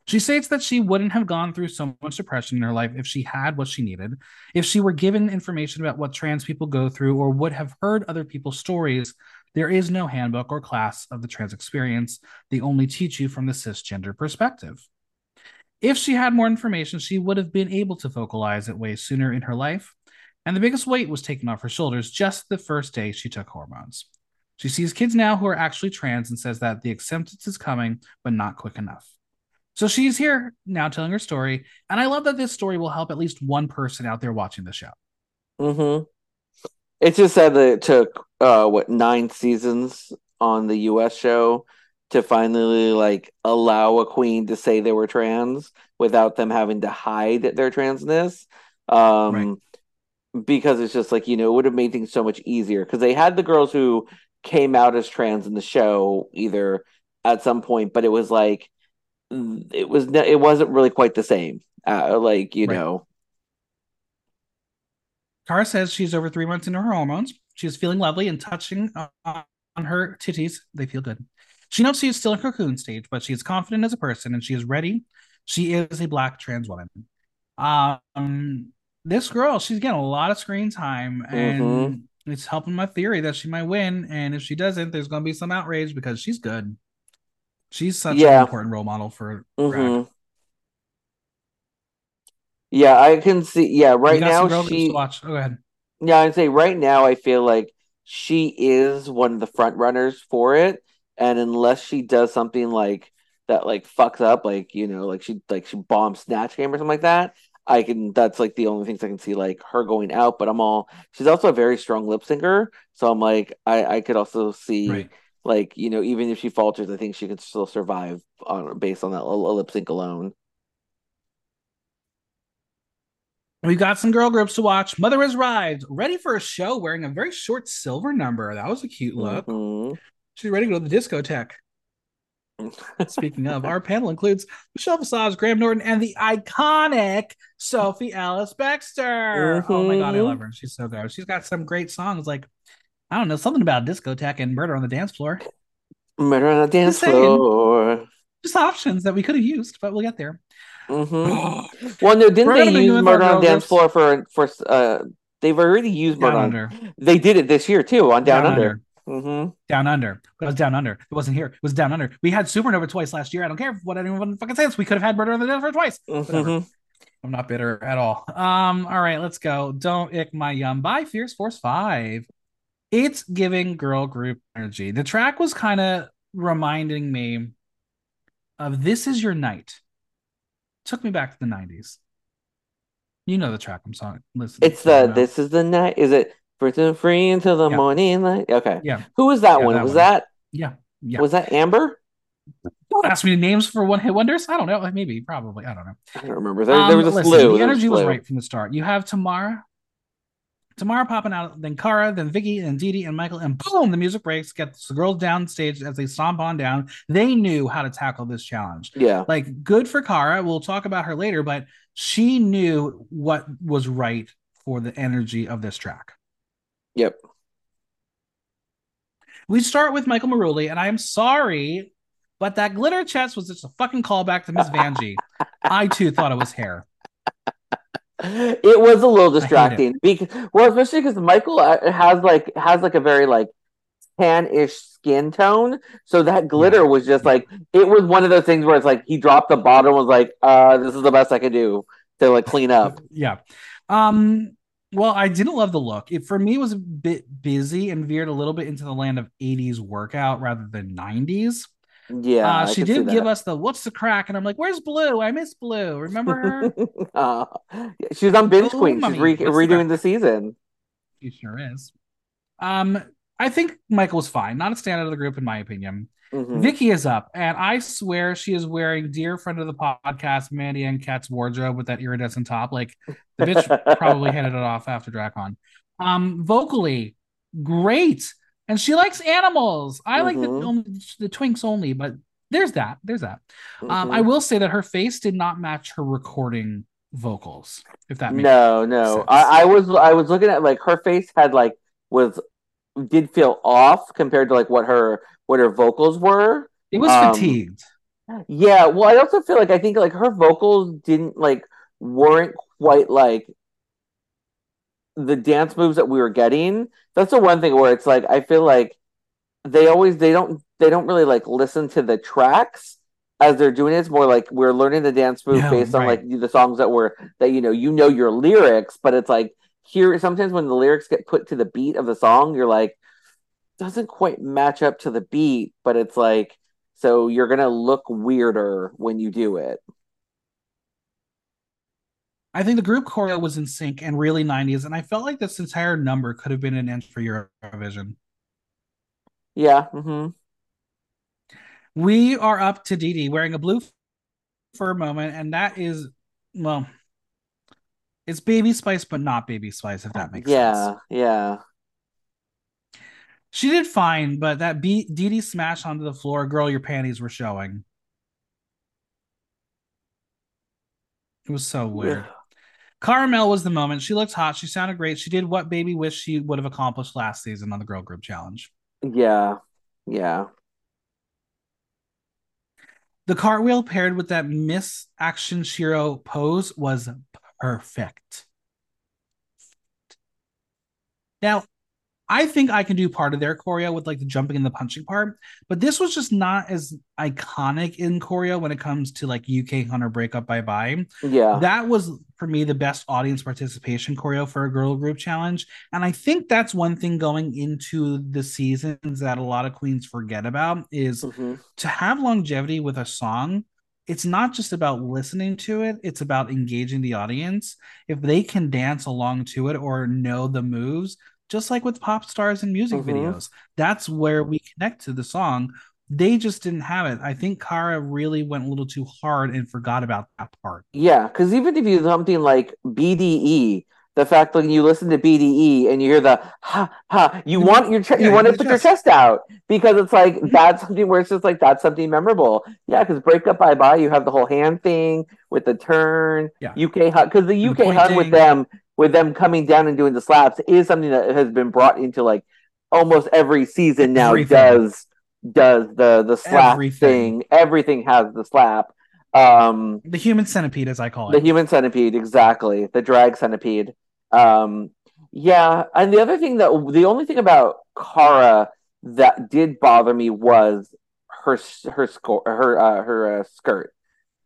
[SPEAKER 1] She states that she wouldn't have gone through so much depression in her life if she had what she needed, if she were given information about what trans people go through, or would have heard other people's stories. There is no handbook or class of the trans experience. They only teach you from the cisgender perspective. If she had more information, she would have been able to vocalize it way sooner in her life. And the biggest weight was taken off her shoulders just the first day she took hormones. She sees kids now who are actually trans and says that the acceptance is coming, but not quick enough. So she's here now telling her story, and I love that this story will help at least one person out there watching the show.
[SPEAKER 2] Mm-hmm. It's just sad that it took uh what nine seasons on the US show to finally like allow a queen to say they were trans without them having to hide their transness. Um right. because it's just like, you know, it would have made things so much easier because they had the girls who came out as trans in the show either at some point, but it was like it was it wasn't really quite the same. Uh, like, you right. know,
[SPEAKER 1] Cara says she's over three months into her hormones. She's feeling lovely and touching on her titties. They feel good. She knows she is still in cocoon stage, but she is confident as a person and she is ready. She is a black trans woman. Um, this girl, she's getting a lot of screen time, and mm-hmm. it's helping my theory that she might win. And if she doesn't, there's going to be some outrage because she's good. She's such yeah. an important role model for mm-hmm.
[SPEAKER 2] Yeah, I can see. Yeah, right now she.
[SPEAKER 1] Watch. Oh, go ahead.
[SPEAKER 2] Yeah, I'd say right now I feel like she is one of the front runners for it, and unless she does something like that, like fucks up, like you know, like she like she bombs Snatch Game or something like that, I can. That's like the only things I can see like her going out. But I'm all. She's also a very strong lip syncer, so I'm like I I could also see. Right. Like you know, even if she falters, I think she can still survive on based on that lip sync alone.
[SPEAKER 1] We've got some girl groups to watch. Mother has arrived, ready for a show, wearing a very short silver number. That was a cute look. Mm-hmm. She's ready to go to the discotheque. Speaking of, our panel includes Michelle Visage, Graham Norton, and the iconic Sophie Ellis Bextor. Mm-hmm. Oh my god, I mm-hmm. love her. She's so good. She's got some great songs like I don't know, something about discotheque and murder on the dance floor.
[SPEAKER 2] Murder on the dance floor.
[SPEAKER 1] Just options that we could have used, but we'll get there.
[SPEAKER 2] Mm-hmm. well, no, didn't they use Murder on the Dance Floor for for? uh They've already used Murder on. Under. They did it this year too on Down, down Under. under. Mm-hmm.
[SPEAKER 1] Down Under. It was Down Under. It wasn't here. It was Down Under. We had Supernova twice last year. I don't care what anyone fucking says. We could have had Murder on the Dance Floor twice. Mm-hmm. I'm not bitter at all. Um. All right, let's go. Don't ick my yum by Fierce Force Five. It's giving girl group energy. The track was kind of reminding me of "This Is Your Night." took me back to the 90s. You know the track I'm song listening.
[SPEAKER 2] It's the this is the night. Is it and free until the yeah. morning light? Okay.
[SPEAKER 1] Yeah.
[SPEAKER 2] Who was that yeah, one? That was one. that
[SPEAKER 1] yeah. Yeah.
[SPEAKER 2] Was that Amber?
[SPEAKER 1] Don't ask me names for one hit wonders. I don't know. Maybe, probably. I don't know.
[SPEAKER 2] I don't remember. There, um, there was a listen, slew.
[SPEAKER 1] The energy was right from the start. You have Tamara, Tamara popping out, then Cara, then Vicky, and Dee Dee, and Michael, and boom, the music breaks, gets the girls downstage as they stomp on down. They knew how to tackle this challenge.
[SPEAKER 2] Yeah.
[SPEAKER 1] Like, good for Cara. We'll talk about her later, but she knew what was right for the energy of this track.
[SPEAKER 2] Yep.
[SPEAKER 1] We start with Michael Marouli, and I'm sorry, but that glitter chest was just a fucking callback to Miss Vanjie. I too thought it was hair
[SPEAKER 2] it was a little distracting because well especially because michael uh, has like has like a very like tan-ish skin tone so that glitter was just like it was one of those things where it's like he dropped the bottle was like uh this is the best i could do to like clean up.
[SPEAKER 1] Yeah. Um well i didn't love the look. It for me was a bit busy and veered a little bit into the land of 80s workout rather than 90s
[SPEAKER 2] yeah,
[SPEAKER 1] uh, she did give us the "What's the crack?" and I'm like, "Where's Blu? I miss Blu. Remember her?
[SPEAKER 2] uh, she's on Binge Queen. She's re- redoing the, the season.
[SPEAKER 1] She sure is. Um, I think Michael was fine. Not a standout of the group, in my opinion. Mm-hmm. Vicky is up, and I swear she is wearing dear friend of the podcast, Mandy and Kat's wardrobe with that iridescent top. Like the bitch probably handed it off after DragCon. Um, vocally, great and she likes animals. I mm-hmm. like the mm-hmm. the twinks only, but there's that. There's that. Mm-hmm. Um, I mm-hmm. will say that her face did not match her recording vocals. If that makes
[SPEAKER 2] no, no. I, I, was I was looking at like her face had like was did feel off compared to like what her what her vocals were.
[SPEAKER 1] It was um, fatigued.
[SPEAKER 2] Yeah. Well, I also feel like I think like her vocals didn't like weren't quite like the dance moves that we were getting that's the one thing where it's like i feel like they always they don't they don't really like listen to the tracks as they're doing it. It's more like we're learning the dance move yeah, based right. on like the songs that were that you know you know your lyrics, but it's like here sometimes when the lyrics get put to the beat of the song, you're like doesn't quite match up to the beat, but it's like So you're gonna look weirder when you do it.
[SPEAKER 1] I think the group choreo was in sync and really 90s, and I felt like this entire number could have been an inch for Eurovision.
[SPEAKER 2] Yeah. Mm-hmm.
[SPEAKER 1] We are up to Dee Dee wearing a blue for a moment, and that is, well, it's Baby Spice, but not Baby Spice, if that makes
[SPEAKER 2] yeah,
[SPEAKER 1] sense.
[SPEAKER 2] Yeah, yeah.
[SPEAKER 1] She did fine, but that B- Dee Dee smash onto the floor, girl, your panties were showing. It was so weird. Yeah. Cara Melle was the moment. She looked hot. She sounded great. She did what baby wish she would have accomplished last season on the girl group challenge.
[SPEAKER 2] Yeah. Yeah.
[SPEAKER 1] The cartwheel paired with that Miss Action Shiro pose was perfect. Now, I think I can do part of their choreo with like the jumping and the punching part, but this was just not as iconic in choreo when it comes to like UK Hunter breakup bye bye.
[SPEAKER 2] Yeah.
[SPEAKER 1] That was for me the best audience participation choreo for a girl group challenge. And I think that's one thing going into the seasons that a lot of queens forget about is mm-hmm. to have longevity with a song it's not just about listening to it it's about engaging the audience if they can dance along to it or know the moves just like with pop stars and music mm-hmm. videos. That's where we connect to the song. They just didn't have it. I think Cara really went a little too hard and forgot about that part.
[SPEAKER 2] Yeah, because even if you something like BDE, the fact that you listen to BDE and you hear the ha ha, you want your yeah, you want to put chest. your chest out because it's like that's something where it's just like that's something memorable. Yeah, because breakup bye bye, you have the whole hand thing with the turn.
[SPEAKER 1] Yeah.
[SPEAKER 2] UK hug because the UK hug with them with them coming down and doing the slaps is something that has been brought into like almost every season now everything. does does the the slap everything. thing. Everything has the slap. Um
[SPEAKER 1] the human centipede as I call it.
[SPEAKER 2] The human centipede, exactly. The drag centipede. Um yeah, and the other thing that the only thing about Cara that did bother me was her her score her uh, her uh, skirt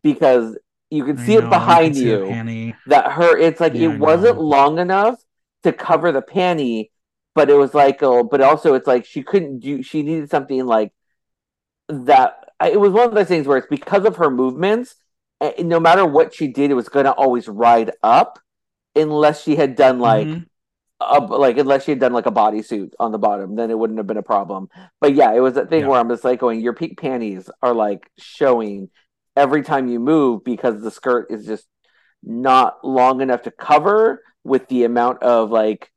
[SPEAKER 2] because you can see know, it behind you
[SPEAKER 1] it
[SPEAKER 2] that her it's like yeah, it wasn't long enough to cover the panty but it was like oh but also it's like she couldn't do she needed something like that. It was one of those things where it's because of her movements no matter what she did it was going to always ride up unless she had done like mm-hmm. A, like unless she had done like a bodysuit on the bottom, then it wouldn't have been a problem. But yeah, it was a thing yeah. where I'm just like going, your pink panties are like showing every time you move because the skirt is just not long enough to cover with the amount of like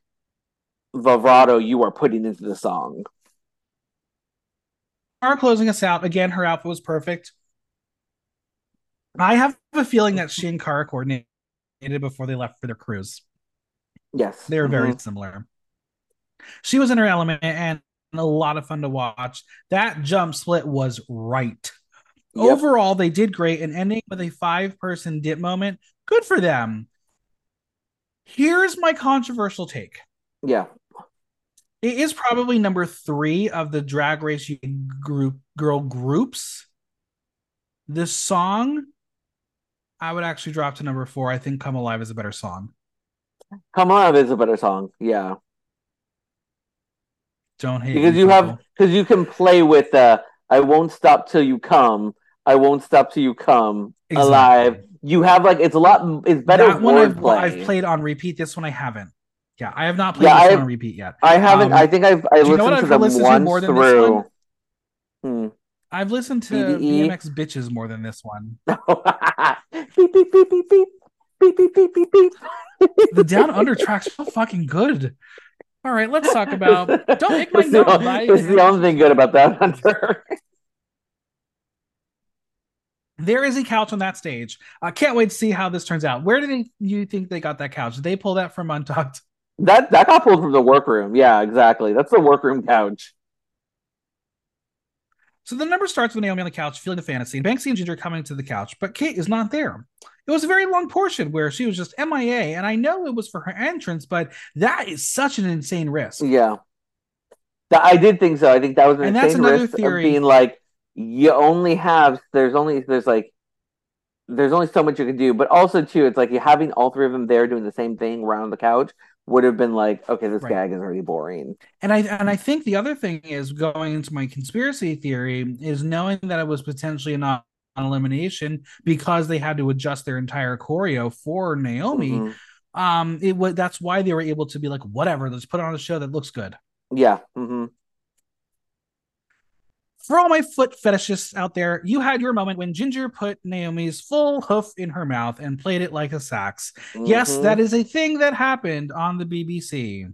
[SPEAKER 2] vibrato you are putting into the song.
[SPEAKER 1] Are closing us out again. Her outfit was perfect. I have a feeling that she and Cara coordinated before they left for their cruise.
[SPEAKER 2] Yes,
[SPEAKER 1] they were very mm-hmm. similar. She was in her element and a lot of fun to watch. That jump split was right. Yep. Overall, they did great and ending with a five person dip moment. Good for them. Here's my controversial take.
[SPEAKER 2] Yeah.
[SPEAKER 1] It is probably number three of the drag race group girl groups. This song, I would actually drop to number four. I think Come Alive is a better song.
[SPEAKER 2] Come Alive is a better song. Yeah.
[SPEAKER 1] Don't hate
[SPEAKER 2] because you people. have because you can play with uh I won't stop till you come I won't stop till you come exactly. alive. You have like it's a lot. It's better.
[SPEAKER 1] That one I've, I've, played on repeat. This one I haven't. Yeah, I have not played yeah, this one on repeat yet.
[SPEAKER 2] I haven't. Um, I think I've I listened to them listened once to more through.
[SPEAKER 1] Hmm. I've listened to BDE? BMX bitches more than this one.
[SPEAKER 2] beep beep beep beep beep beep beep beep beep beep.
[SPEAKER 1] the down under track's so fucking good. All right, let's talk about. Don't make my note.
[SPEAKER 2] That's the only thing good about that hunter.
[SPEAKER 1] there is a couch on that stage. I can't wait to see how this turns out. Where do they, you think they got that couch? Did they pull that from Untucked?
[SPEAKER 2] That that got pulled from the workroom. Yeah, exactly. That's the workroom couch.
[SPEAKER 1] So the number starts with Naomi on the couch, feeling the fantasy, and Banksie and Ginger coming to the couch, but Kate is not there. It was a very long portion where she was just MIA, and I know it was for her entrance, but that is such an insane risk.
[SPEAKER 2] Yeah, I did think so. I think that was an and insane risk theory. of being like, you only have there's only there's like there's only so much you can do but also too it's like you having all three of them there doing the same thing around the couch would have been like, okay, this
[SPEAKER 1] Right.
[SPEAKER 2] gag is already boring.
[SPEAKER 1] And I and I think the other thing is going into my conspiracy theory is knowing that it was potentially a non elimination because they had to adjust their entire choreo for Naomi.
[SPEAKER 2] Mhm.
[SPEAKER 1] Um, it was that's why they were able to be like, whatever, let's put on a show that looks good.
[SPEAKER 2] Yeah. hmm
[SPEAKER 1] For all my foot fetishists out there, you had your moment when Ginger put Naomi's full hoof in her mouth and played it like a sax. Yes,
[SPEAKER 2] Mhm.
[SPEAKER 1] that is a thing that happened on the BBC.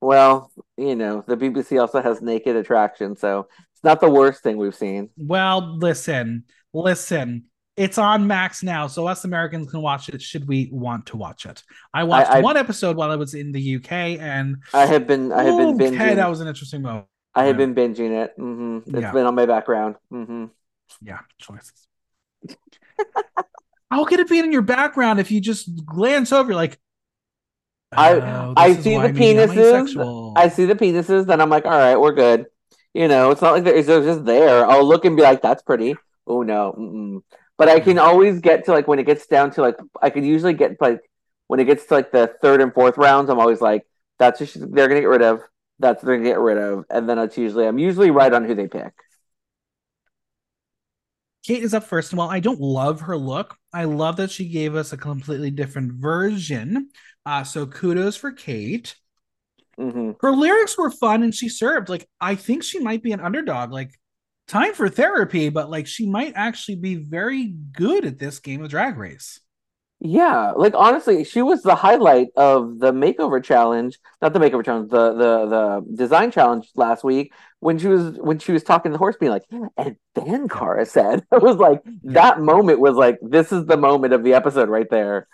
[SPEAKER 2] Well, you know, the BBC also has naked attraction, so it's not the worst thing we've seen.
[SPEAKER 1] Well, listen, listen. It's on Max now, so us Americans can watch it should we want to watch it. I watched
[SPEAKER 2] I-
[SPEAKER 1] one episode while I was in the UK, and
[SPEAKER 2] I have been I have been
[SPEAKER 1] okay,
[SPEAKER 2] binging.
[SPEAKER 1] that was an interesting moment.
[SPEAKER 2] I have been binging it. hmm It's
[SPEAKER 1] Yeah.
[SPEAKER 2] been on my background. hmm
[SPEAKER 1] Yeah, choices. How could it be in your background if you just glance over, like,
[SPEAKER 2] I-
[SPEAKER 1] "Oh,
[SPEAKER 2] I
[SPEAKER 1] is
[SPEAKER 2] see the penises. I see the penises, then I'm like, all right, we're good. You know, it's not like they're, they're just there. I'll look and be like, that's pretty. Oh no. Mm-mm. But I can always get to like when it gets down to like I can usually get like when it gets to like the third and fourth rounds, I'm always like, that's just they're gonna get rid of. That's they're gonna get rid of, and then it's usually I'm usually right on who they pick.
[SPEAKER 1] Kate is up first, and while I don't love her look, I love that she gave us a completely different version. Uh, so kudos for Kate.
[SPEAKER 2] hmm
[SPEAKER 1] Her lyrics were fun, and she served. Like I think she might be an underdog. Like time for therapy, but like she might actually be very good at this game of Drag Race.
[SPEAKER 2] Yeah, like honestly, she was the highlight of the makeover challenge, not the makeover challenge, the the the design challenge last week when she was when she was talking to the horse, being like, and then Cara said, it was like that moment was like this is the moment of the episode right there.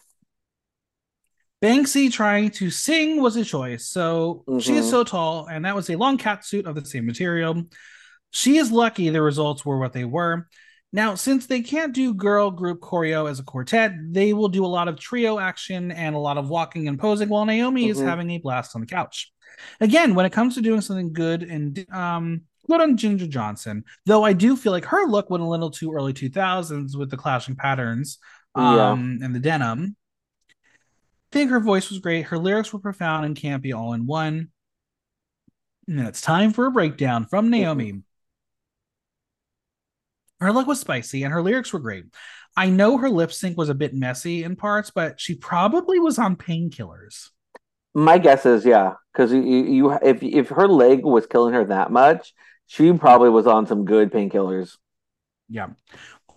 [SPEAKER 1] Banksie trying to sing was a choice. So she is
[SPEAKER 2] Mhm.
[SPEAKER 1] so tall, and that was a long cat suit of the same material. She is lucky the results were what they were. Now, since they can't do girl group choreo as a quartet, they will do a lot of trio action and a lot of walking and posing while Naomi is
[SPEAKER 2] Mhm.
[SPEAKER 1] having a blast on the couch. Again, when it comes to doing something good and um good on Ginger Johnson, though I do feel like her look went a little too early 2000s with the clashing patterns
[SPEAKER 2] Yeah.
[SPEAKER 1] um and the denim. I think her voice was great. Her lyrics were profound and campy all in one. And it's time for a breakdown from Naomi. Her look was spicy and her lyrics were great. I know her lip sync was a bit messy in parts, but she probably was on painkillers.
[SPEAKER 2] My guess is yeah, because you, you if if her leg was killing her that much, she probably was on some good painkillers.
[SPEAKER 1] Yeah.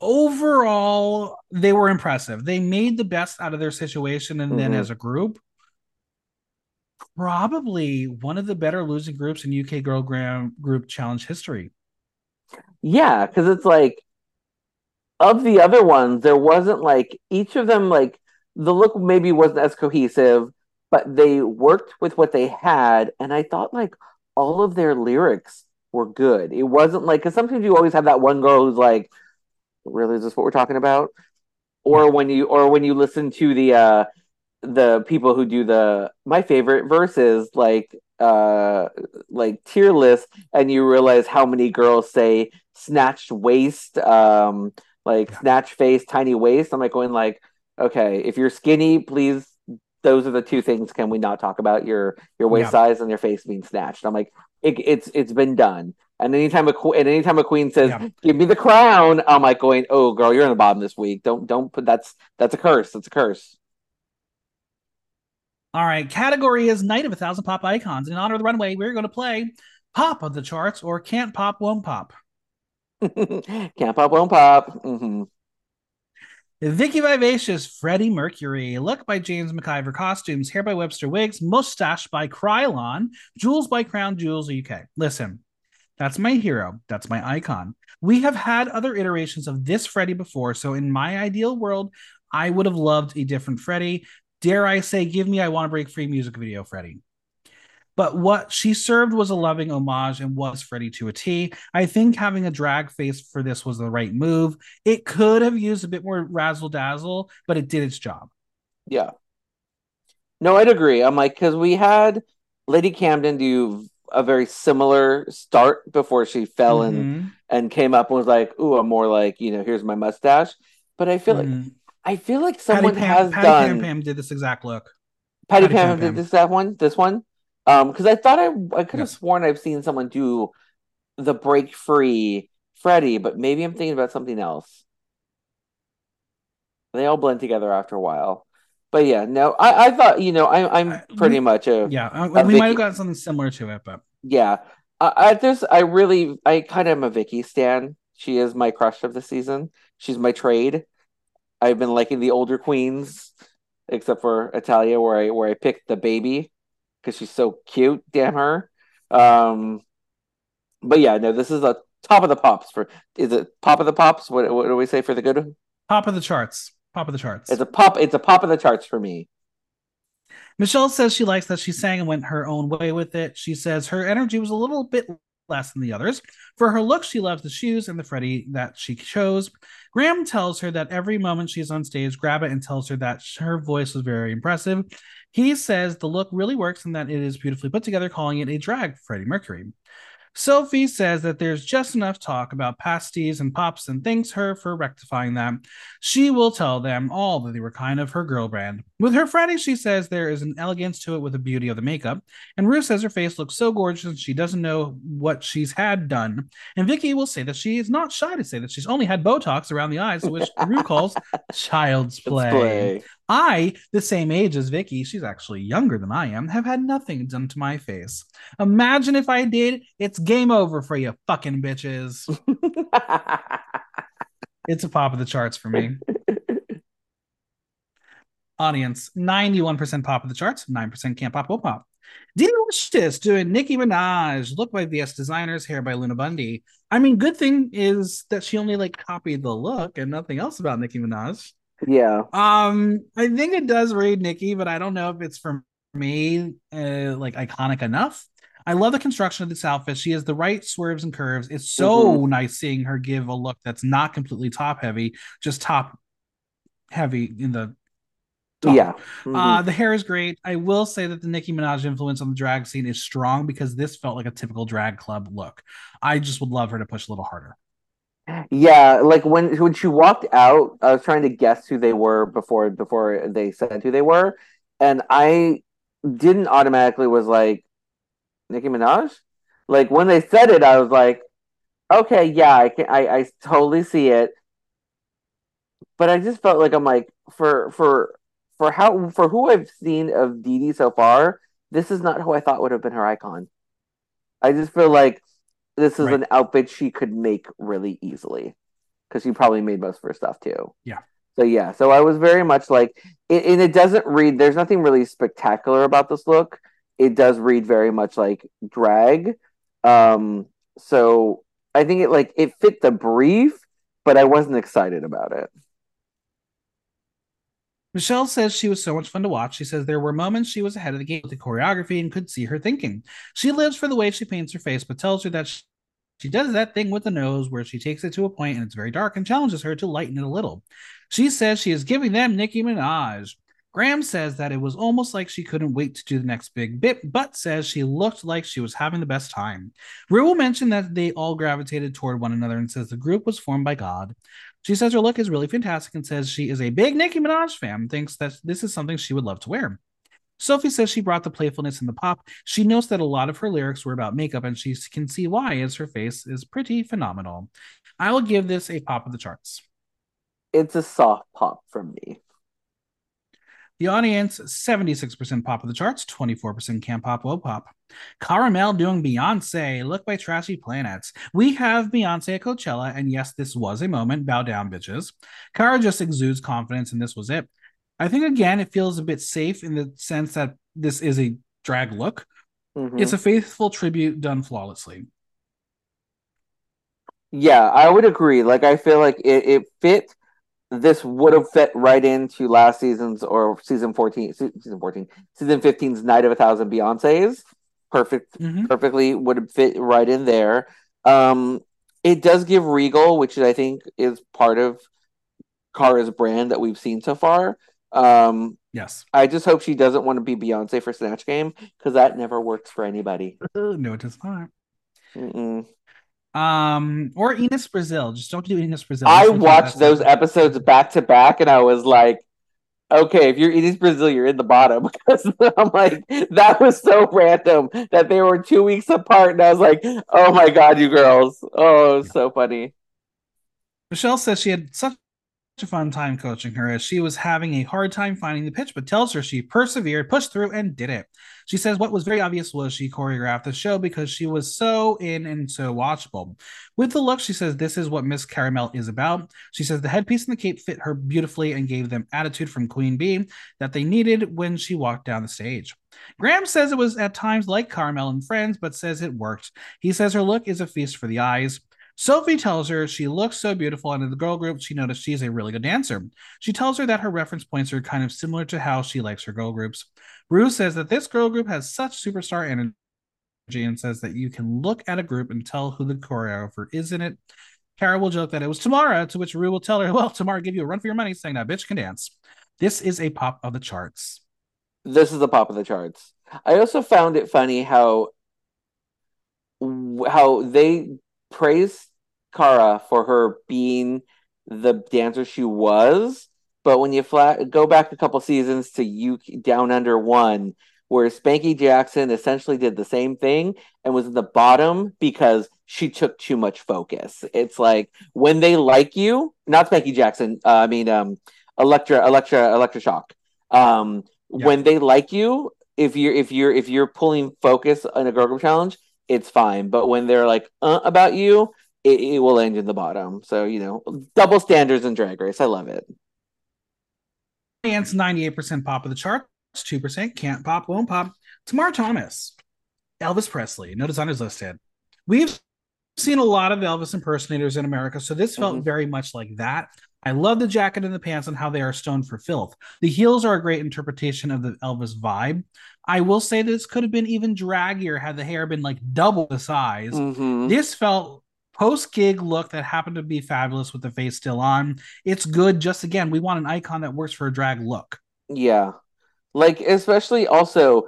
[SPEAKER 1] Overall, they were impressive. They made the best out of their situation, and then
[SPEAKER 2] Mhm.
[SPEAKER 1] as a group, probably one of the better losing groups in UK Girl Gram Group Challenge history.
[SPEAKER 2] Yeah, because it's like of the other ones, there wasn't like each of them like the look maybe wasn't as cohesive, but they worked with what they had, and I thought like all of their lyrics were good. It wasn't like because sometimes you always have that one girl who's like, "Really, is this what we're talking about?" Or when you or when you listen to the uh the people who do the my favorite verses like uh like tier list and you realize how many girls say snatched waist um like
[SPEAKER 1] Yeah.
[SPEAKER 2] snatch face tiny waist. I'm like going like okay if you're skinny please those are the two things. Can we not talk about your your waist
[SPEAKER 1] Yeah.
[SPEAKER 2] size and your face being snatched? I'm like it, it's it's been done. And anytime a and anytime a queen says
[SPEAKER 1] Yeah.
[SPEAKER 2] give me the crown i'm like going oh girl you're in the bottom this week. Don't don't put that's that's a curse. That's a curse
[SPEAKER 1] All right, category is Night of a Thousand Pop Icons. In honor of the runway, we're going to play Pop of the Charts or Can't Pop, Won't Pop.
[SPEAKER 2] Can't pop, won't pop. hmm
[SPEAKER 1] Vicki Vivacious, Freddie Mercury, look by James McIver, costumes, hair by Webster Wigs, mustache by Krylon, jewels by Crown Jewels UK. Listen, that's my hero. That's my icon. We have had other iterations of this Freddie before, so in my ideal world, I would have loved a different Freddie. Dare I say, give me I Want to Break Free music video, Freddie. But what she served was a loving homage and was Freddie to a T. I think having a drag face for this was the right move. It could have used a bit more razzle dazzle, but it did its job.
[SPEAKER 2] Yeah. No, I'd agree. I'm like, because we had Lady Camden do a very similar start before she fell and
[SPEAKER 1] Mhm.
[SPEAKER 2] and came up and was like, "Ooh, I'm more like, you know, here's my mustache." But I feel like
[SPEAKER 1] Mhm.
[SPEAKER 2] I feel like
[SPEAKER 1] Patty
[SPEAKER 2] someone
[SPEAKER 1] Pam,
[SPEAKER 2] has
[SPEAKER 1] Patty
[SPEAKER 2] done
[SPEAKER 1] Pam Pam did this exact look.
[SPEAKER 2] Patty,
[SPEAKER 1] Patty
[SPEAKER 2] Pam
[SPEAKER 1] Pam
[SPEAKER 2] did this that one, this one. Um, because I thought I I could have
[SPEAKER 1] Yes.
[SPEAKER 2] sworn I've seen someone do the break free Freddy, but maybe I'm thinking about something else. They all blend together after a while. But yeah, no, I, I thought you know I, I'm pretty
[SPEAKER 1] we-
[SPEAKER 2] much a
[SPEAKER 1] Yeah, uh,
[SPEAKER 2] A
[SPEAKER 1] we might have
[SPEAKER 2] Vicki-
[SPEAKER 1] gotten something similar to it, but
[SPEAKER 2] yeah. I, I there's I really I kind of am a Vicki stan. She is my crush of the season. She's my trade. I've been liking the older queens, except for Italia, where I where I picked the baby because she's so cute. Damn her. Um, but yeah, no, this is a top of the pops for. Is it pop of the pops? What what do we say for the good?
[SPEAKER 1] top of the charts. Top of the charts.
[SPEAKER 2] It's a pop. It's a pop of the charts for me.
[SPEAKER 1] Michelle says she likes that she sang and went her own way with it. She says her energy was a little bit less than the others. For her look, she loves the shoes and the Freddie that she chose. Graham tells her that every moment she's on stage, grab it and tells her that her voice was very impressive. He says the look really works and that it is beautifully put together, calling it a drag Freddie Mercury. Sophie says that there's just enough talk about pasties and pops and thanks her for rectifying that. She will tell them all that they were kind of her girl brand. With her Freddie, she says there is an elegance to it with the beauty of the makeup. And Ruth says her face looks so gorgeous and she doesn't know what she's had done. And Vicki will say that she is not shy to say that she's only had Botox around the eyes, which Ruth calls child's play.
[SPEAKER 2] Display.
[SPEAKER 1] I, the same age as Vicki, she's actually younger than I am, have had nothing done to my face. Imagine if I did, it's game over for you fucking bitches. It's a pop of the charts for me. Audience 91% pop of the charts, 9% can't pop, will pop. Delicious doing Nicki Minaj, look by VS Designers, hair by Luna Bundy. I mean, good thing is that she only like copied the look and nothing else about Nicki Minaj.
[SPEAKER 2] Yeah.
[SPEAKER 1] Um, I think it does read Nicki, but I don't know if it's for me uh, like iconic enough. I love the construction of this outfit. She has the right swerves and curves. It's so nice seeing her give a look that's not completely top heavy, just top heavy in the top.
[SPEAKER 2] Yeah. Mhm.
[SPEAKER 1] Uh, the hair is great. I will say that the Nicki Minaj influence on the drag scene is strong because this felt like a typical drag club look. I just would love her to push a little harder.
[SPEAKER 2] Yeah, like when when she walked out, I was trying to guess who they were before before they said who they were, and I didn't automatically was like Nicki Minaj. Like when they said it, I was like, okay, yeah, I can, I I totally see it. But I just felt like I'm like for for for how for who I've seen of Dee so far, this is not who I thought would have been her icon. I just feel like this is
[SPEAKER 1] Right.
[SPEAKER 2] an outfit she could make really easily because she probably made most of her stuff too.
[SPEAKER 1] Yeah.
[SPEAKER 2] So yeah, so I was very much like, it, and it doesn't read. There's nothing really spectacular about this look. It does read very much like drag. Um, so I think it like it fit the brief, but I wasn't excited about it.
[SPEAKER 1] Michelle says she was so much fun to watch. She says there were moments she was ahead of the game with the choreography and could see her thinking. She lives for the way she paints her face, but tells her that she, she does that thing with the nose where she takes it to a point and it's very dark and challenges her to lighten it a little. She says she is giving them Nicki Minaj. Graham says that it was almost like she couldn't wait to do the next big bit, but says she looked like she was having the best time. Ru will mention that they all gravitated toward one another and says the group was formed by God. She says her look is really fantastic and says she is a big Nicki Minaj fan, thinks that this is something she would love to wear. Sophie says she brought the playfulness and the pop. She knows that a lot of her lyrics were about makeup and she can see why, as her face is pretty phenomenal. I will give this a pop of the charts.
[SPEAKER 2] It's a soft pop from me.
[SPEAKER 1] The audience, 76% pop of the charts, 24% can't pop, will pop. Cara Melle doing Beyonce, look by Trashy Planets. We have Beyonce at Coachella, and yes, this was a moment. Bow down, bitches. Cara just exudes confidence, and this was it. I think, again, it feels a bit safe in the sense that this is a drag look.
[SPEAKER 2] Mhm.
[SPEAKER 1] It's a faithful tribute done flawlessly.
[SPEAKER 2] Yeah, I would agree. Like I feel like it, it fit this would have fit right into last season's or season 14 season 14 season 15's night of a thousand beyonce's perfect
[SPEAKER 1] Mhm.
[SPEAKER 2] perfectly would fit right in there um it does give regal which i think is part of Cara's brand that we've seen so far um
[SPEAKER 1] Yes.
[SPEAKER 2] i just hope she doesn't want to be beyonce for snatch game because that never works for anybody
[SPEAKER 1] no, it does not.
[SPEAKER 2] Mm-mm.
[SPEAKER 1] Um, or Enos Brazil. Just don't do Enos Brazil.
[SPEAKER 2] i
[SPEAKER 1] Just don't do
[SPEAKER 2] watched those episodes back to back and i was like okay, if you're in East Brazil, you're in the bottom because I'm like, that was so random that they were two weeks apart, and I was like, oh my god, you girls, oh, so funny.
[SPEAKER 1] Michelle says she had such a fun time coaching her as she was having a hard time finding the pitch, but tells her she persevered, pushed through, and did it. She says what was very obvious was she choreographed the show because she was so in and so watchable. With the look, she says this is what Miss Cara Melle is about. She says the headpiece and the cape fit her beautifully and gave them attitude from Queen Bee that they needed when she walked down the stage. Graham says it was at times like Carmel and Friends, but says it worked. He says her look is a feast for the eyes. Sophie tells her she looks so beautiful, and in the girl group, she noticed she's a really good dancer. She tells her that her reference points are kind of similar to how she likes her girl groups. Ru says that this girl group has such superstar energy and says that you can look at a group and tell who the choreographer is in it. Cara will joke that it was Tomara, to which Ru will tell her, Well, Tomara give you a run for your money, saying that bitch can dance. This is a pop of the charts.
[SPEAKER 2] This is a pop of the charts. I also found it funny how how they praise Cara for her being the dancer she was, but when you flat go back a couple seasons to you down under one, where Spankie Jackson essentially did the same thing and was in the bottom because she took too much focus. It's like when they like you, not Spankie Jackson. Uh, I mean, um, Electra, Electra, Electra Shock. Um, yeah. when they like you, if you're if you're if you're pulling focus in a girl group challenge, it's fine. But when they're like uh, about you, it, it will end in the bottom. So you know, double standards in Drag Race. I love it.
[SPEAKER 1] Dance ninety eight percent pop of the charts, two percent can't pop, won't pop. Tomara Thomas, Elvis Presley, no designers listed. We've seen a lot of Elvis impersonators in America, so this felt mm-hmm. very much like that. I love the jacket and the pants and how they are stoned for filth. The heels are a great interpretation of the Elvis vibe. I will say this could have been even draggier had the hair been like double the size. Mm-hmm. This felt post gig look that happened to be fabulous with the face still on. It's good. Just again, we want an icon that works for a drag look.
[SPEAKER 2] Yeah, like especially also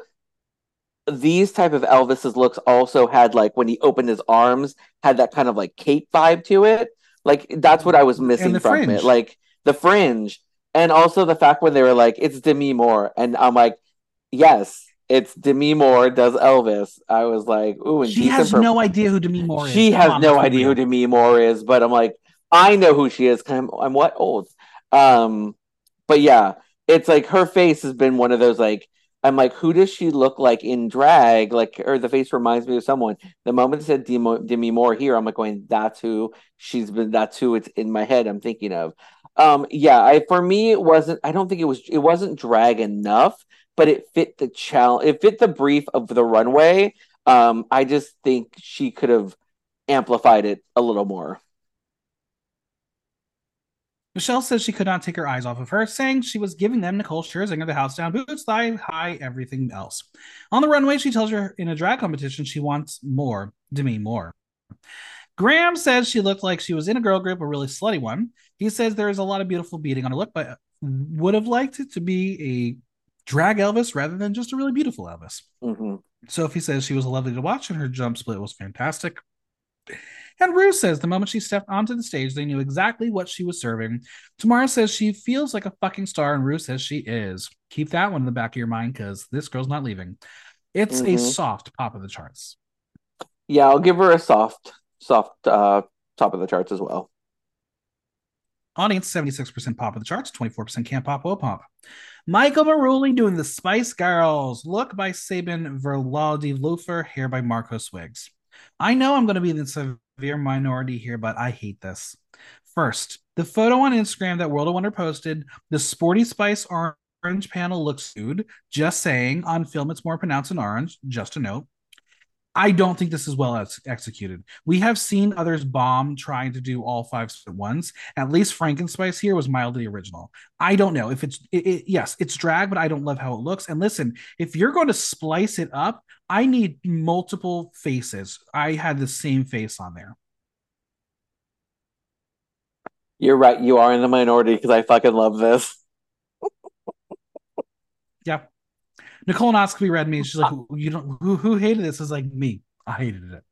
[SPEAKER 2] these type of Elvis's looks also had like when he opened his arms had that kind of like cape vibe to it. Like that's what I was missing from fringe. it. Like the fringe, and also the fact when they were like, "It's Demi Moore," and I'm like, "Yes, it's Demi Moore does Elvis." I was like, "Ooh!"
[SPEAKER 1] And she has no idea who Demi Moore
[SPEAKER 2] is. She has no idea who Demi Moore is, but I'm like, I know who she is. I'm, I'm what old, um, but yeah, it's like her face has been one of those like I'm like, who does she look like in drag? Like, or the face reminds me of someone. The moment it said Demi, Demi Moore here, I'm like going, that's who she's been. That's who it's in my head. I'm thinking of. Um, yeah, I for me it wasn't. I don't think it was. It wasn't drag enough, but it fit the challenge. It fit the brief of the runway. Um, I just think she could have amplified it a little more.
[SPEAKER 1] Michelle says she could not take her eyes off of her, saying she was giving them Nicole Scherzinger the house down, boots, thigh high, everything else. On the runway, she tells her in a drag competition she wants more, Demi more. Graham says she looked like she was in a girl group, a really slutty one. He says there is a lot of beautiful beating on her look, but would have liked it to be a drag Elvis rather than just a really beautiful Elvis. Mm-hmm. Sophie says she was lovely to watch and her jump split was fantastic. And Ru says the moment she stepped onto the stage, they knew exactly what she was serving. Tomara says she feels like a fucking star, and Ru says she is. Keep that one in the back of your mind because this girl's not leaving. It's mm-hmm. a soft pop of the charts.
[SPEAKER 2] Yeah, I'll give her a soft, soft uh, top of the charts as well.
[SPEAKER 1] Audience 76% pop of the charts, 24% can't pop, will pop. Michael Marouli doing the Spice Girls. Look by Sabin Verlaldi Loafer, hair by Marco Swigs. I know I'm going to be the severe minority here, but I hate this. First, the photo on Instagram that World of Wonder posted, the Sporty Spice orange panel looks good. Just saying, on film it's more pronounced in orange. Just a note. I don't think this is well ex- executed. We have seen others bomb trying to do all five at once. At least Frankenspice here was mildly original. I don't know if it's it, it, yes, it's drag, but I don't love how it looks. And listen, if you're going to splice it up, I need multiple faces. I had the same face on there.
[SPEAKER 2] You're right. You are in the minority because I fucking love this.
[SPEAKER 1] yeah. Nicole read me. She's like, uh, "You don't who who hated this?" Is like me. I hated it.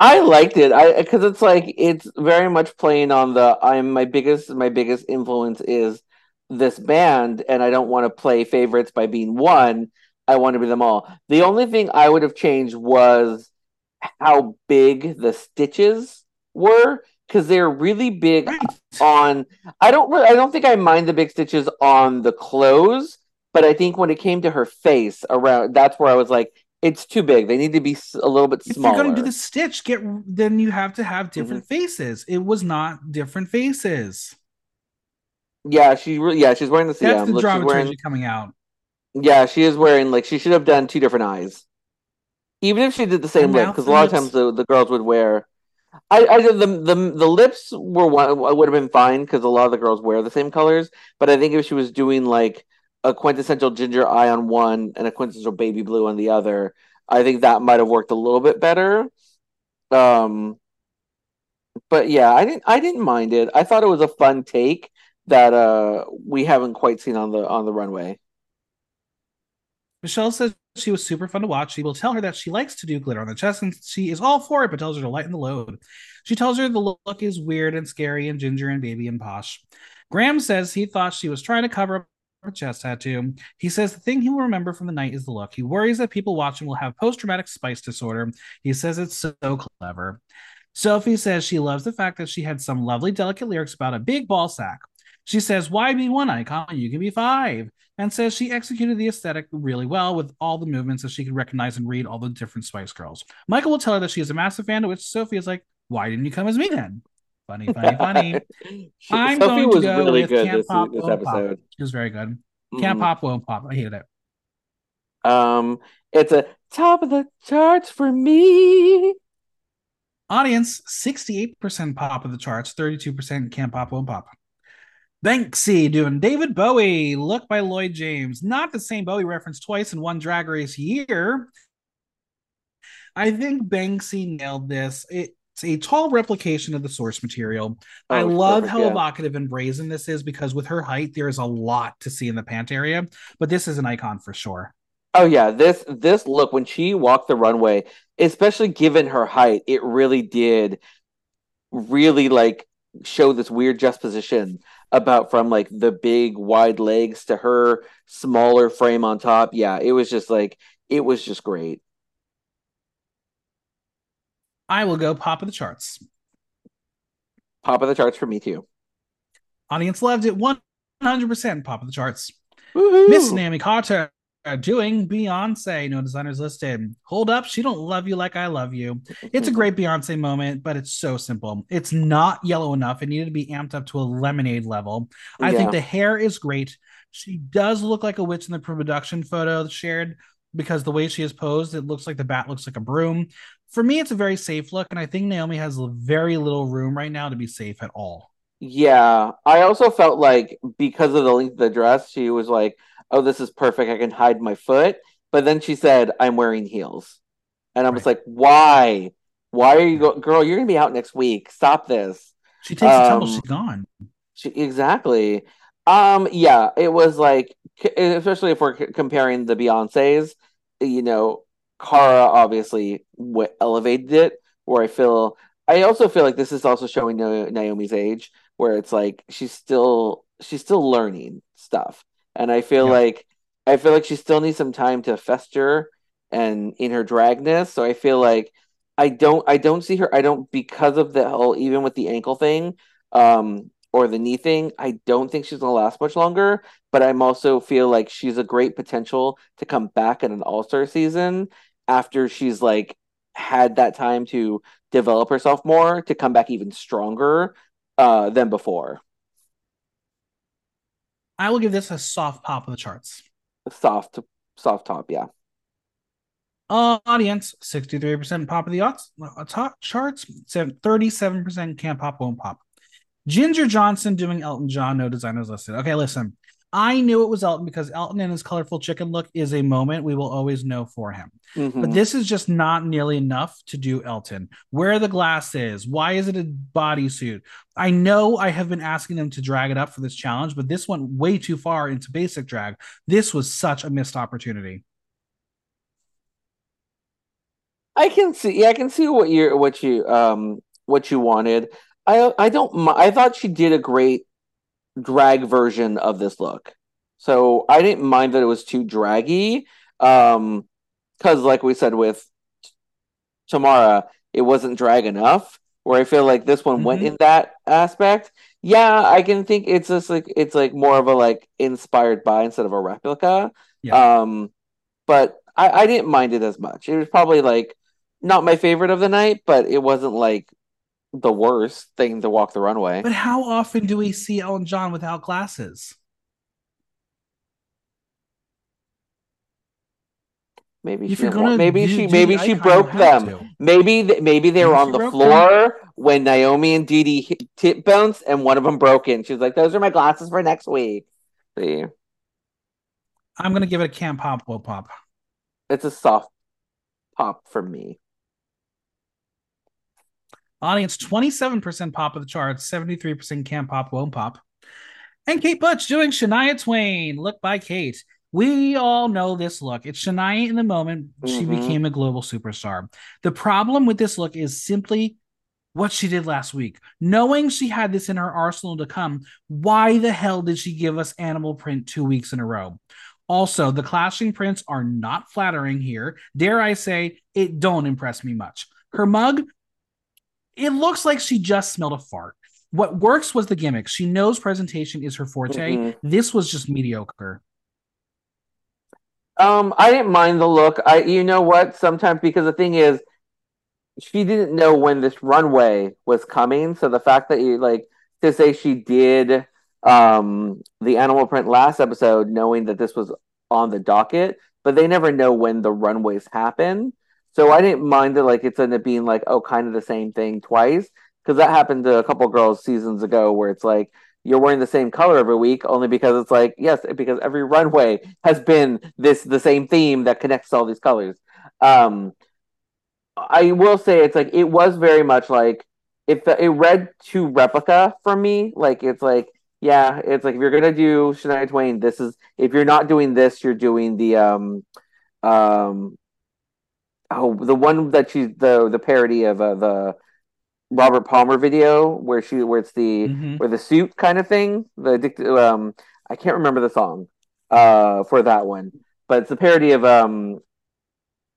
[SPEAKER 2] I liked it. I because it's like it's very much playing on the I'm my biggest my biggest influence is this band and I don't want to play favorites by being one. I want to be them all. The only thing I would have changed was how big the stitches were because they're really big
[SPEAKER 1] Right.
[SPEAKER 2] on I don't really I don't think I mind the big stitches on the clothes, but I think when it came to her face around that's where I was like it's too big. They need to be a little bit smaller.
[SPEAKER 1] If you're going to do the stitch, get then you have to have different
[SPEAKER 2] Mm-hmm.
[SPEAKER 1] faces. It was not different faces.
[SPEAKER 2] Yeah, she re- yeah, she's wearing the same.
[SPEAKER 1] That's
[SPEAKER 2] yeah,
[SPEAKER 1] the
[SPEAKER 2] look,
[SPEAKER 1] dramaturgy
[SPEAKER 2] wearing
[SPEAKER 1] coming out.
[SPEAKER 2] Yeah, she is wearing like she should have done two different eyes. Even if she did the same lip, because a lot of times the, the girls would wear. I, I the the the lips were one would have been fine because a lot of the girls wear the same colors. But I think if she was doing like a quintessential ginger eye on one and a quintessential baby blue on the other, I think that might have worked a little bit better. Um, but yeah, I didn't I didn't mind it. I thought it was a fun take that uh we haven't quite seen on the on the runway.
[SPEAKER 1] Michelle says she was super fun to watch. She will tell her that she likes to do glitter on the chest and she is all for it, but tells her to lighten the load. She tells her the look is weird and scary and ginger and baby and posh. Graham says he thought she was trying to cover up chest tattoo. He says the thing he will remember from the night is the look. He worries that people watching will have post traumatic spice disorder. He says it's so clever. Sophie says she loves the fact that she had some lovely, delicate lyrics about a big ball sack. She says, Why be one icon? You can be five. And says she executed the aesthetic really well with all the movements that she could recognize and read all the different Spice Girls. Michael will tell her that she is a massive fan, to which Sophie is like, Why didn't you come as me then? Funny, funny, funny.
[SPEAKER 2] She-
[SPEAKER 1] I'm
[SPEAKER 2] Sophie
[SPEAKER 1] going to
[SPEAKER 2] was
[SPEAKER 1] go
[SPEAKER 2] really
[SPEAKER 1] with
[SPEAKER 2] good
[SPEAKER 1] Can't
[SPEAKER 2] this,
[SPEAKER 1] Pop,
[SPEAKER 2] this
[SPEAKER 1] Won't Pop.
[SPEAKER 2] episode.
[SPEAKER 1] It was very good. Can't
[SPEAKER 2] Mhm.
[SPEAKER 1] pop, won't pop. I hated it.
[SPEAKER 2] Um, it's a top of the charts for me.
[SPEAKER 1] Audience 68% pop of the charts, 32% can't pop, won't pop. Banksie doing David Bowie, look by Lloyd James. Not the same Bowie reference twice in one drag race year. I think Banksie nailed this. It's a tall replication of the source material. I
[SPEAKER 2] Oh, it's
[SPEAKER 1] love
[SPEAKER 2] perfect,
[SPEAKER 1] how
[SPEAKER 2] yeah.
[SPEAKER 1] evocative and brazen this is because with her height, there's a lot to see in the pant area, but this is an icon for sure.
[SPEAKER 2] Oh yeah, this this look when she walked the runway, especially given her height, it really did really like show this weird juxtaposition about from like the big wide legs to her smaller frame on top. Yeah, it was just like it was just great.
[SPEAKER 1] I will go pop of the charts.
[SPEAKER 2] Pop of the charts for me too.
[SPEAKER 1] Audience loved it 100% pop of the charts.
[SPEAKER 2] Woohoo!
[SPEAKER 1] Miss Naomi Carter doing Beyonce. No designers listed. Hold up, she don't love you like I love you. It's a great Beyonce moment, but it's so simple. It's not yellow enough. It needed to be amped up to a lemonade level. I
[SPEAKER 2] Yeah.
[SPEAKER 1] think the hair is great. She does look like a witch in the production photo shared because the way she is posed, it looks like the bat looks like a broom. For me, it's a very safe look, and I think Naomi has very little room right now to be safe at all.
[SPEAKER 2] Yeah, I also felt like because of the length of the dress, she was like, "Oh, this is perfect. I can hide my foot." But then she said, "I'm wearing heels," and I was like, "Why? Why are you go- girl? You're gonna be out next week. Stop this."
[SPEAKER 1] She takes
[SPEAKER 2] Um,
[SPEAKER 1] she's gone.
[SPEAKER 2] She, exactly. Um, yeah, it was like, especially if we're c- comparing the Beyonces, you know, Cara obviously w- elevated it. Where I feel, I also feel like this is also showing Na- Naomi's age, where it's like she's still she's still learning stuff, and I feel
[SPEAKER 1] Yeah.
[SPEAKER 2] like I feel like she still needs some time to fester and in her dragness. So I feel like I don't I don't see her I don't because of the whole even with the ankle thing um or the knee thing I don't think she's gonna last much longer but I'm also feel like she's a great potential to come back in an all-star season after she's like had that time to develop herself more to come back even stronger uh than before
[SPEAKER 1] I will give this a soft pop of the charts.
[SPEAKER 2] soft soft top yeah
[SPEAKER 1] Uh, audience 63% pop of the odds, uh, top charts, 37% can't pop, won't pop. Ginger Johnson doing Elton John, no designers listed. Okay, listen. I knew it was Elton because Elton and his colorful chicken look is a moment we will always know for him.
[SPEAKER 2] Mhm.
[SPEAKER 1] But this is just not nearly enough to do Elton. Where are the glasses? Why is it a bodysuit? I know I have been asking them to drag it up for this challenge, but this went way too far into basic drag. This was such a missed opportunity.
[SPEAKER 2] I can see, yeah, I can see what you what you um what you wanted. I I don't I thought she did a great drag version of this look. So I didn't mind that it was too draggy. Um, because like we said with Tomara, it wasn't drag enough. Where I feel like this one mm-hmm. went in that aspect. Yeah, I can think it's just like it's like more of a like inspired by instead of a replica. Yeah. Um, but I, I didn't mind it as much. It was probably like not my favorite of the night, but it wasn't like the worst thing to walk the runway.
[SPEAKER 1] But how often do we see Elton John without glasses?
[SPEAKER 2] Maybe if she maybe she maybe she broke them. To. Maybe maybe they maybe were on the floor them. when Naomi and Dee Dee tip bounced and one of them broke in. She's like, "Those are my glasses for next week." See,
[SPEAKER 1] I'm gonna give it a camp pop, will pop.
[SPEAKER 2] It's a soft pop for me.
[SPEAKER 1] Audience 27% pop of the charts, 73% camp pop, won't pop. And Kate Butch doing Shania Twain, Look by Kate. We all know this look. It's Shania in the moment mm-hmm. she became a global superstar. The problem with this look is simply what she did last week. Knowing she had this in her arsenal to come, why the hell did she give us animal print two weeks in a row? Also, the clashing prints are not flattering here. Dare I say, it don't impress me much. Her mug it looks like she just smelled a fart. What works was the gimmick. She knows presentation is her forte. Mm-hmm. This was just mediocre.
[SPEAKER 2] Um, I didn't mind the look. I, you know what? Sometimes because the thing is, she didn't know when this runway was coming. So the fact that you like to say she did um the animal print last episode, knowing that this was on the docket, but they never know when the runways happen. So I didn't mind it like it's ended up being like, oh, kind of the same thing twice. Because that happened to a couple girls seasons ago where it's like you're wearing the same color every week only because it's like, yes, because every runway has been this the same theme that connects all these colors. Um I will say it's like it was very much like it it read to replica for me. Like it's like yeah, it's like if you're gonna do Shania Twain, this is if you're not doing this, you're doing the um um oh the one that she's the the parody of uh, the Robert Palmer video where she where it's the mm-hmm. where the suit kind of thing the um I can't remember the song uh for that one but it's a parody of um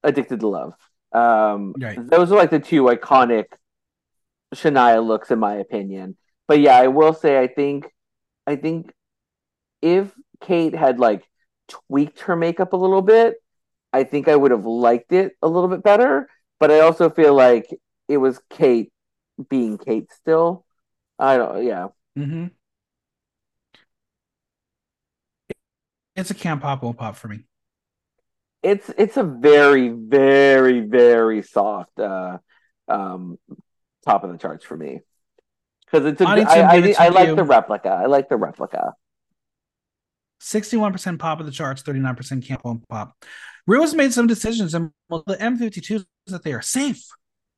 [SPEAKER 2] Addicted to Love um right. those are like the two iconic Shania looks in my opinion but yeah I will say I think I think if Kate had like tweaked her makeup a little bit I think I would have liked it a little bit better, but I also feel like it was Kate being Kate still. I don't, yeah.
[SPEAKER 1] Mm-hmm. It's a camp pop won't pop for me.
[SPEAKER 2] It's it's a very very very soft uh, um, top of the charts for me because it's a, I, I, I, I like the replica. I like the replica.
[SPEAKER 1] 61% pop of the charts, 39% camp won't pop. Rose made some decisions, and the M52s that they are safe.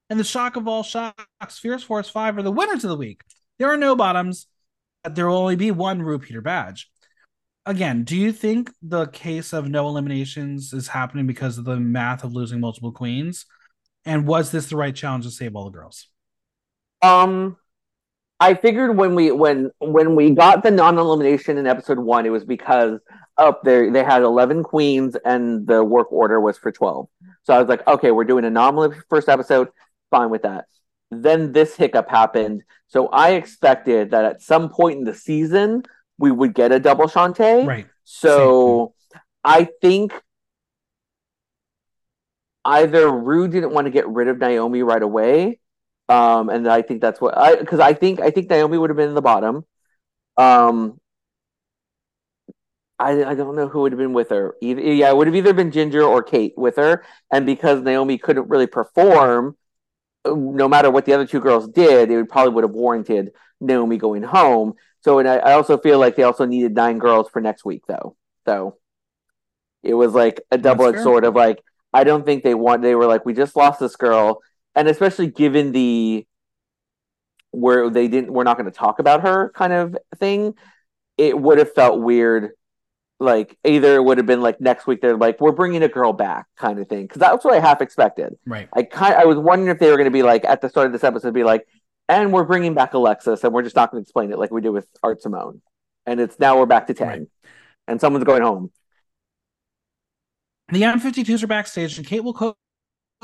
[SPEAKER 1] And the shock of all shocks, Fierce Force 5 are the winners of the week. There are no bottoms. There will only be one RuPeter badge. Again, do you think the case of no eliminations is happening because of the math of losing multiple queens? And was this the right challenge to save all the girls?
[SPEAKER 2] Um, I figured when we when when we got the non-elimination in episode one, it was because oh, up there they had 11 queens and the work order was for 12 so i was like okay we're doing a normal first episode. Fine with that. Then this hiccup happened. So i expected that at some point in the season we would get a double Shantay.
[SPEAKER 1] right.
[SPEAKER 2] So i think either Ru didn't want to get rid of Naomi right away um and i think that's what i because i think i think naomi would have been in the bottom um I, I don't know who would have been with her. Either, yeah, it would have either been Ginger or Kate with her. And because Naomi couldn't really perform, no matter what the other two girls did, it would probably would have warranted Naomi going home. So, and I, I also feel like they also needed nine girls for next week, though. So it was like a double edged sword of like, I don't think they want, they were like, we just lost this girl. And especially given the, where they didn't, we're not going to talk about her kind of thing, it would have felt weird like either it would have been like next week they're like we're bringing a girl back kind of thing because that's what I half expected.
[SPEAKER 1] Right.
[SPEAKER 2] I kind I was wondering if they were going to be like at the start of this episode be like, and we're bringing back Alexis and we're just not going to explain it like we did with Art Simone. and it's now we're back to ten,
[SPEAKER 1] Right.
[SPEAKER 2] and someone's going home.
[SPEAKER 1] The M52s are backstage, and Kate will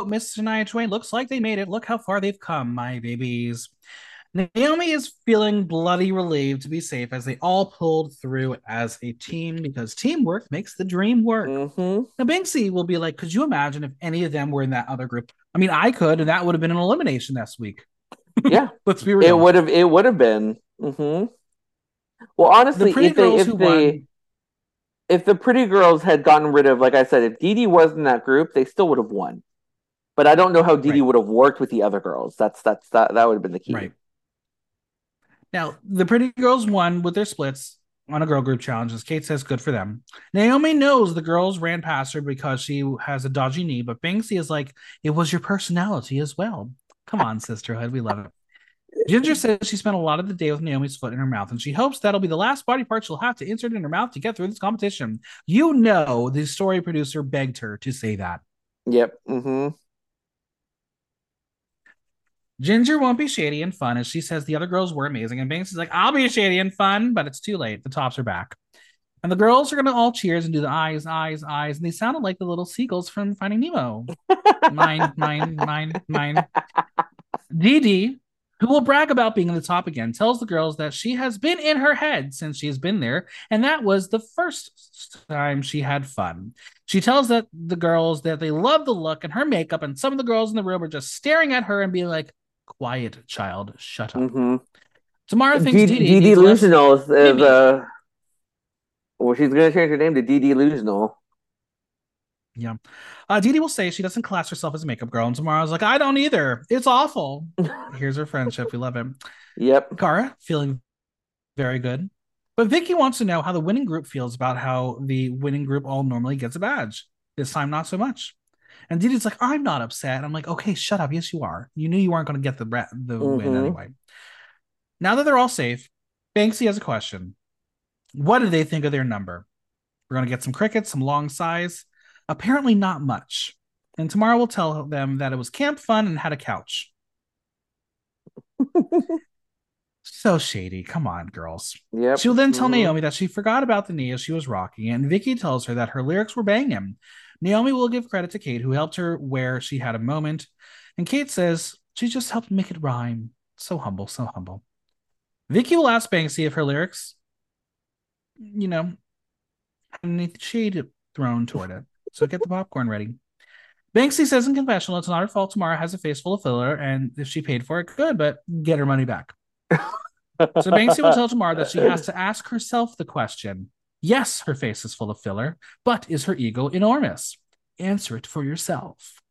[SPEAKER 1] Miss Shania Twain. Looks like they made it. Look how far they've come, my babies. Naomi is feeling bloody relieved to be safe as they all pulled through as a team because teamwork makes the dream work.
[SPEAKER 2] hmm
[SPEAKER 1] Now, Banksie will be like, could you imagine if any of them were in that other group? I mean, I could, and that would have been an elimination this week.
[SPEAKER 2] Yeah,
[SPEAKER 1] Let's be real.
[SPEAKER 2] it would have. It would have been. hmm Well, honestly,
[SPEAKER 1] the
[SPEAKER 2] if they, if they,
[SPEAKER 1] won.
[SPEAKER 2] if the pretty girls had gotten rid of, like I said, if Dee Dee was in that group, they still would have won. But I don't know how Dee Dee
[SPEAKER 1] Right.
[SPEAKER 2] would have worked with the other girls. That's that's that that would have been the key.
[SPEAKER 1] Right. Now, the pretty girls won with their splits on a girl group challenge, as Kate says, good for them. Naomi knows the girls ran past her because she has a dodgy knee, but Banksie is like, it was your personality as well. Come on, sisterhood. We love it. Ginger says she spent a lot of the day with Naomi's foot in her mouth, and she hopes that'll be the last body part she'll have to insert in her mouth to get through this competition. You know, the story producer begged her to say that.
[SPEAKER 2] Yep. hmm
[SPEAKER 1] Ginger won't be shady and fun as she says the other girls were amazing. And Banks is like, I'll be shady and fun, but it's too late. The tops are back. And the girls are going to all cheers and do the eyes, eyes, eyes. And they sounded like the little seagulls from Finding Nemo. mine, mine, mine, mine. Dee Dee, who will brag about being in the top again, tells the girls that she has been in her head since she's been there. And that was the first time she had fun. She tells that the girls that they love the look and her makeup, and some of the girls in the room are just staring at her and being like, Quiet, child, shut up.
[SPEAKER 2] hmm
[SPEAKER 1] Tomara thinks
[SPEAKER 2] Dee
[SPEAKER 1] Dee
[SPEAKER 2] Dee
[SPEAKER 1] Dee needs less-
[SPEAKER 2] Delusional is, uh, well, she's gonna change her name to Dee Delusional.
[SPEAKER 1] Yeah. Uh, Dee Dee will say she doesn't class herself as a makeup girl, and Tomara's like, I don't either. It's awful. Here's her friendship. We love him.
[SPEAKER 2] Yep.
[SPEAKER 1] Cara feeling very good. But Vicki wants to know how the winning group feels about how the winning group all normally gets a badge. This time, not so much. And Dee's like, I'm not upset. I'm like, okay, shut up. Yes, you are. You knew you weren't going to get the bra- the win
[SPEAKER 2] Mhm.
[SPEAKER 1] anyway. Now that they're all safe, Banksie has a question. What do they think of their number? We're going to get some crickets, some long sighs. Apparently, not much. And Tomara we'll tell them that it was camp fun and had a couch. So shady. Come on, girls.
[SPEAKER 2] Yep.
[SPEAKER 1] She will then tell
[SPEAKER 2] Mhm.
[SPEAKER 1] Naomi that she forgot about the knee as she was rocking, and Vicki tells her that her lyrics were banging. Naomi will give credit to Kate, who helped her where she had a moment, and Kate says she just helped make it rhyme. So humble, so humble. Vicki will ask Banksie if her lyrics, you know, had any shade thrown toward it. So get the popcorn ready. Banksie says in confessional it's not her fault Tomara has a face full of filler, and if she paid for it, good, but get her money back. So Banksie will tell Tomara that she has to ask herself the question yes, her face is full of filler, but is her ego enormous? Answer it for yourself.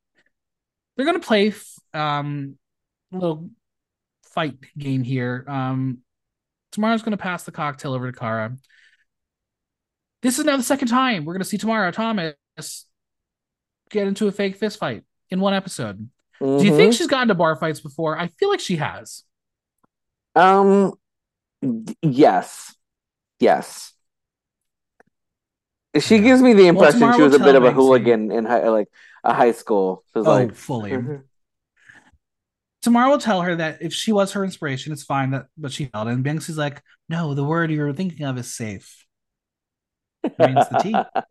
[SPEAKER 1] They're going to play um, a little fight game here. Um, Tomara's going to pass the cocktail over to Cara. This is now the second time we're going to see Tamara Thomas get into a fake fist fight in one episode. Do you think she's gotten to bar fights before? I feel like she has.
[SPEAKER 2] Um, yes, yes. She gives me the impression
[SPEAKER 1] Tomara
[SPEAKER 2] she was a bit of a hooligan in high, like a high school. Was
[SPEAKER 1] Oh,
[SPEAKER 2] like,
[SPEAKER 1] fully.
[SPEAKER 2] Mhm.
[SPEAKER 1] Tomara will tell her that if she was her inspiration, it's fine that but she failed. And Banksie's like, no, the word you're thinking of is safe. Means the tea.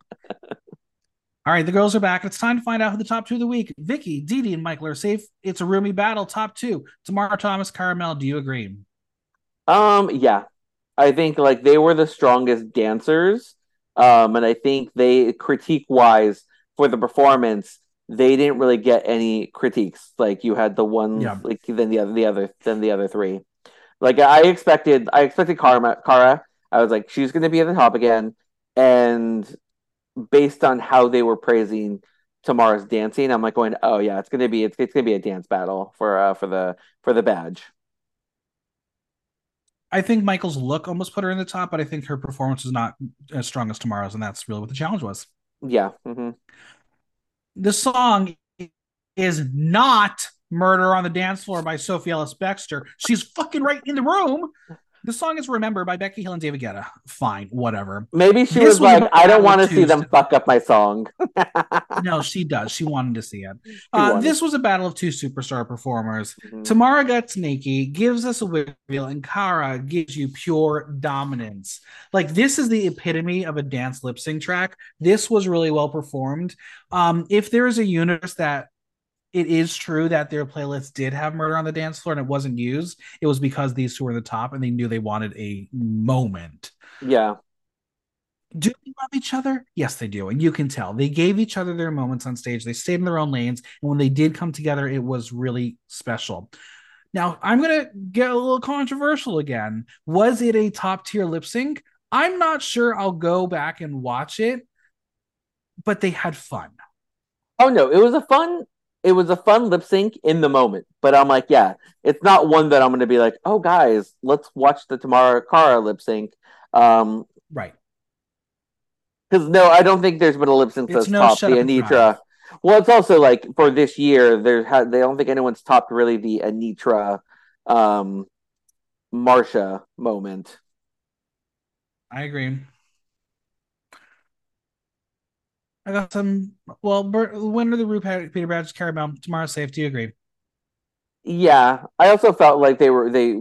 [SPEAKER 1] All right, the girls are back. It's time to find out who the top two of the week. Vicki, Dee Dee, and Michael are safe. It's a roomy battle. Top two. Tomara, Thomas, Cara Melle. Do you agree?
[SPEAKER 2] Um, yeah. I think like they were the strongest dancers. Um, and I think they critique wise for the performance, they didn't really get any critiques. Like you had the one
[SPEAKER 1] Yeah.
[SPEAKER 2] like then the other the other then the other three. Like I expected I expected Cara Cara. I was like, she's gonna be at the top again. And based on how they were praising Tomara's dancing, I'm like going, oh yeah, it's gonna be it's, it's gonna be a dance battle for uh for the for the badge.
[SPEAKER 1] I think Michael's look almost put her in the top, but I think her performance is not as strong as Tomara's, and that's really what the challenge was.
[SPEAKER 2] Yeah. hmm
[SPEAKER 1] the song is not Murder on the Dance Floor by Sophie Ellis Bextor. She's fucking right in the room. The song is "Remember" by Becky Hill and David Guetta. Fine, whatever.
[SPEAKER 2] Maybe she
[SPEAKER 1] This
[SPEAKER 2] was
[SPEAKER 1] was
[SPEAKER 2] like, I don't want to see them fuck up my song.
[SPEAKER 1] No, she does. She wanted to see it. Uh, this was a battle of two superstar performers.
[SPEAKER 2] Mhm.
[SPEAKER 1] Tamara gets Nikki, gives us a reveal, and Cara gives you pure dominance. Like this is the epitome of a dance lip sync track. This was really well performed. Um, if there is a universe that it is true that their playlist did have murder on the dance floor and it wasn't used, it was because these two were in the top and they knew they wanted a moment.
[SPEAKER 2] Yeah.
[SPEAKER 1] Do they love each other? Yes, they do. And you can tell. They gave each other their moments on stage. They stayed in their own lanes. And when they did come together, it was really special. Now, I'm going to get a little controversial again. Was it a top tier lip sync? I'm not sure. I'll go back and watch it, but they had fun.
[SPEAKER 2] Oh no, it was a fun it was a fun lip sync in the moment. But I'm like, yeah, it's not one that I'm gonna be like, oh guys, let's watch the Tomara Cara lip sync. Um
[SPEAKER 1] Right.
[SPEAKER 2] because no, I don't think there's been a lip sync that's
[SPEAKER 1] no
[SPEAKER 2] topped the
[SPEAKER 1] Anetra.
[SPEAKER 2] Well, it's also like for this year, there ha- they don't think anyone's topped really the Anetra um Marcia moment.
[SPEAKER 1] I agree. I got some. Well, winner of the Ru Peter Badge Caramel. Tomara's safe. Do you agree?
[SPEAKER 2] Yeah, I also felt like they were they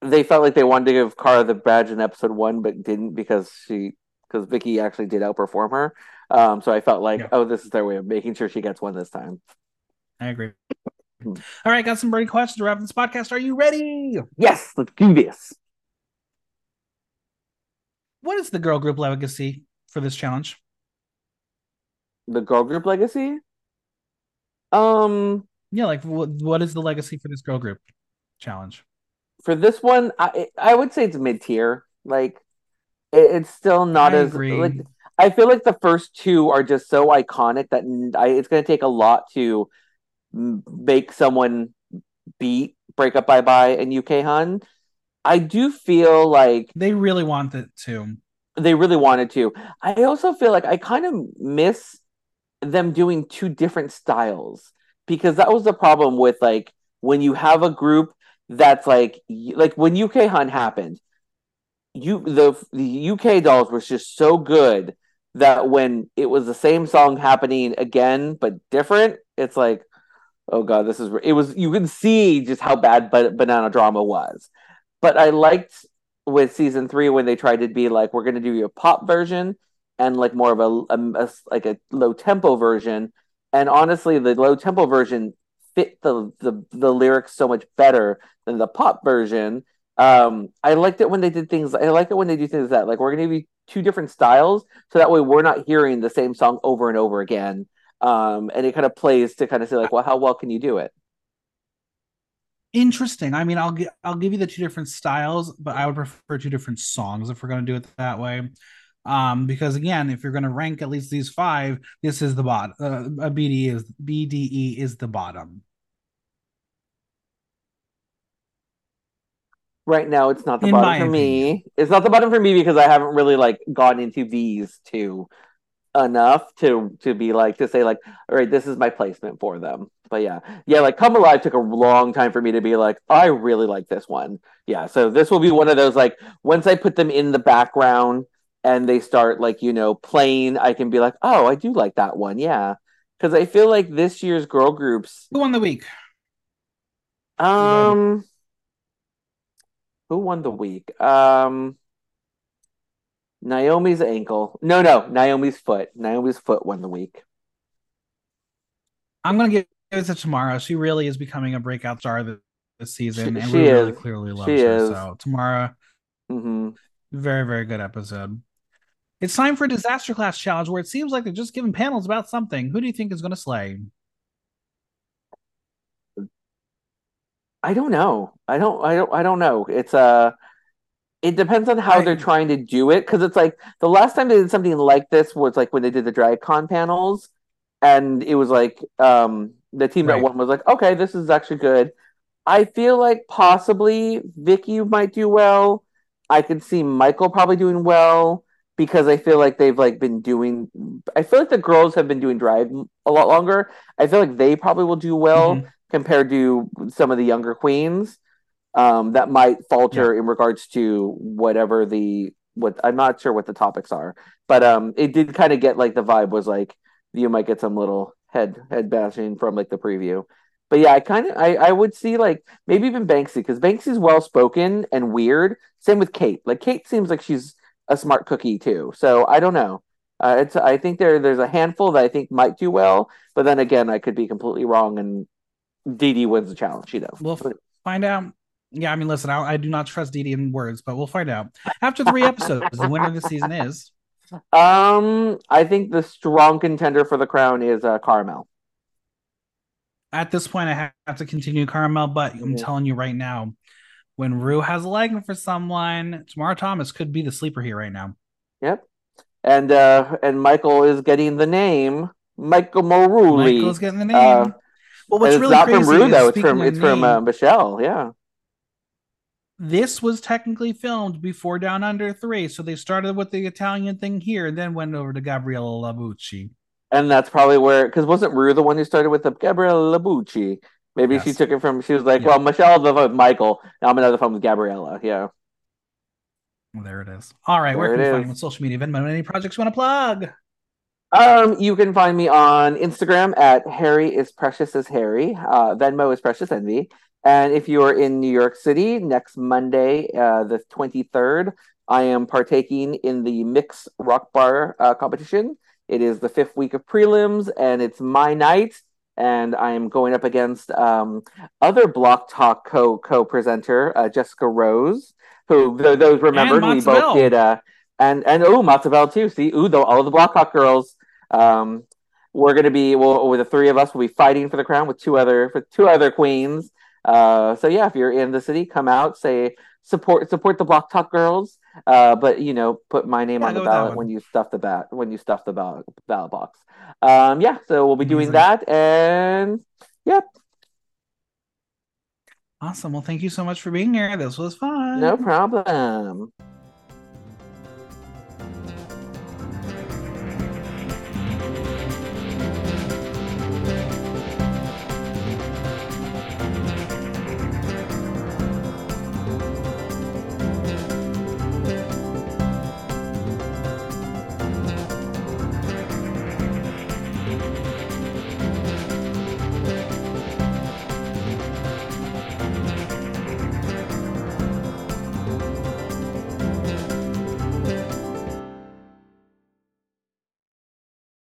[SPEAKER 2] they felt like they wanted to give Cara the badge in episode one, but didn't because she because Vicki actually did outperform her. Um, so I felt like,
[SPEAKER 1] Yeah.
[SPEAKER 2] oh, this is their way of making sure she gets one this time.
[SPEAKER 1] I agree.
[SPEAKER 2] Hmm.
[SPEAKER 1] All right, got some burning questions to wrap this podcast. Are you ready?
[SPEAKER 2] Yes, let's do this.
[SPEAKER 1] What is the girl group legacy for this challenge?
[SPEAKER 2] The girl group legacy. Um,
[SPEAKER 1] Yeah, like what, what is the legacy for this girl group challenge?
[SPEAKER 2] for this one, I I would say it's mid tier. Like, it, it's still not
[SPEAKER 1] I
[SPEAKER 2] as
[SPEAKER 1] agree.
[SPEAKER 2] like. I feel like the first two are just so iconic that I, it's going to take a lot to make someone beat Break Up Bye Bye and UK Hun. I do feel like
[SPEAKER 1] They really want it to.
[SPEAKER 2] they really wanted to. I also feel like I kind of miss them doing two different styles because that was the problem with like when you have a group that's like like when UK Hun happened, you the the UK dolls was just so good that when it was the same song happening again but different, it's like oh god, this is it was you can see just how bad banana drama was. But I liked with season three when they tried to be like we're to do a pop version and like more of a, a- a- like a low tempo version and honestly the low tempo version fit the, the the lyrics so much better than the pop version um i liked it when they did things i like it when they do things that like we're to be two different styles so that way we're not hearing the same song over and over again um and it kind of plays to kind of say like well how well can you do it
[SPEAKER 1] Interesting. I mean, I'll gi- I'll give you the two different styles, but I would prefer two different songs if we're to do it that way. Um, because again, if you're going to rank at least these five, this is the bottom. Uh, BDE is BDE is the bottom.
[SPEAKER 2] right now it's not the
[SPEAKER 1] In
[SPEAKER 2] bottom for me it's not the bottom for me because i haven't really like gone into these two enough to to be like to say like all right this is my placement for them but yeah yeah like come alive took a long time for me to be like i really like this one yeah so this will be one of those like once i put them in the background and they start like you know playing i can be like oh i do like that one yeah because i feel like this year's girl groups
[SPEAKER 1] Who won the week?
[SPEAKER 2] um, who won the week? Um, Naomi's ankle. No, no, Naomi's foot. Naomi's foot won the week.
[SPEAKER 1] I'm going to give it to Tomara She really is becoming a breakout star this, this season,
[SPEAKER 2] She-
[SPEAKER 1] and
[SPEAKER 2] she
[SPEAKER 1] we really clearly love her.
[SPEAKER 2] is.
[SPEAKER 1] So Tomara,
[SPEAKER 2] hmm
[SPEAKER 1] very very good episode. It's time for a disaster class challenge where it seems like they're just giving panels about something. Who do you think is going to slay?
[SPEAKER 2] I don't know. I don't. I don't. I don't know. It's uh It depends on how
[SPEAKER 1] I-
[SPEAKER 2] they're trying to do it because it's like the last time they did something like this was like when they did the DragCon panels, and it was like um the team
[SPEAKER 1] Right.
[SPEAKER 2] that won was like, okay, this is actually good. I feel like possibly Vicki might do well. I could see Michael probably doing well because I feel like they've like been doing. I feel like the girls have been doing drag a lot longer. I feel like they probably will do well
[SPEAKER 1] Mhm.
[SPEAKER 2] compared to some of the younger queens. um, that might falter yeah. in regards to whatever the what I'm not sure what the topics are, but um, it did kind of get like the vibe was like you might get some little head head bashing from like the preview. But yeah, I kind of I, I would see like maybe even Banksie because Banksie's well spoken and weird. Same with Kate. Like Kate seems like she's a smart cookie too. So I don't know. Uh, it's I think there there's a handful that I think might do well, but then again I could be completely wrong and DD wins the challenge. You know,
[SPEAKER 1] we'll f- find out. Yeah, I mean, listen, I, I do not trust DD in words, but we'll find out after three episodes. the winner of the season is.
[SPEAKER 2] Um, I think the strong contender for the crown is uh, Cara Melle.
[SPEAKER 1] At this point, I have to continue Cara Melle, but I'm yeah. telling you right now, when Ru has a liking for someone, Tomara Thomas could be the sleeper here right now.
[SPEAKER 2] Yep, and uh, and Michael is getting the name Michael Marouli.
[SPEAKER 1] Michael's getting the name. Uh,
[SPEAKER 2] well, what's really not from Ru though; it's from it's from uh, Michelle. Yeah
[SPEAKER 1] this was technically filmed before Down Under 3. So they started with the Italian thing here and then went over to Gabriella Labucci.
[SPEAKER 2] And that's probably where, because wasn't Ru the one who started with the Gabriella Labucci? Maybe yes. she took it from, she was like, yeah. well, Michelle the with Michael. Now I'm another phone with Gabriella. Yeah.
[SPEAKER 1] Well, there it is. All right. There where can we find you on social media? Venmo, any projects you want to plug?
[SPEAKER 2] Um, you can find me on Instagram at Harry is precious as Harry. Uh, Venmo is precious envy. And if you are in New York City next Monday, uh, the 23rd, I am partaking in the Mix Rock Bar uh, competition. It is the fifth week of prelims, and it's my night. And I am going up against um, other Block Talk co co presenter uh, Jessica Rose, who th- those remembered we both did. Uh, and and oh, Matzavel too. See, ooh, the, all the Block Talk girls. Um, we're gonna be well, with the three of us. We'll be fighting for the crown with two other for two other queens. Uh, so yeah, if you're in the city, come out, say support support the Block Talk girls. Uh, but you know, put my name yeah, on the ballot when you stuff the bat when you stuff the ballot ballot box. Um, yeah, so we'll be doing Amazing. that, and yep.
[SPEAKER 1] Awesome. Well, thank you so much for being here. This was fun.
[SPEAKER 2] No problem.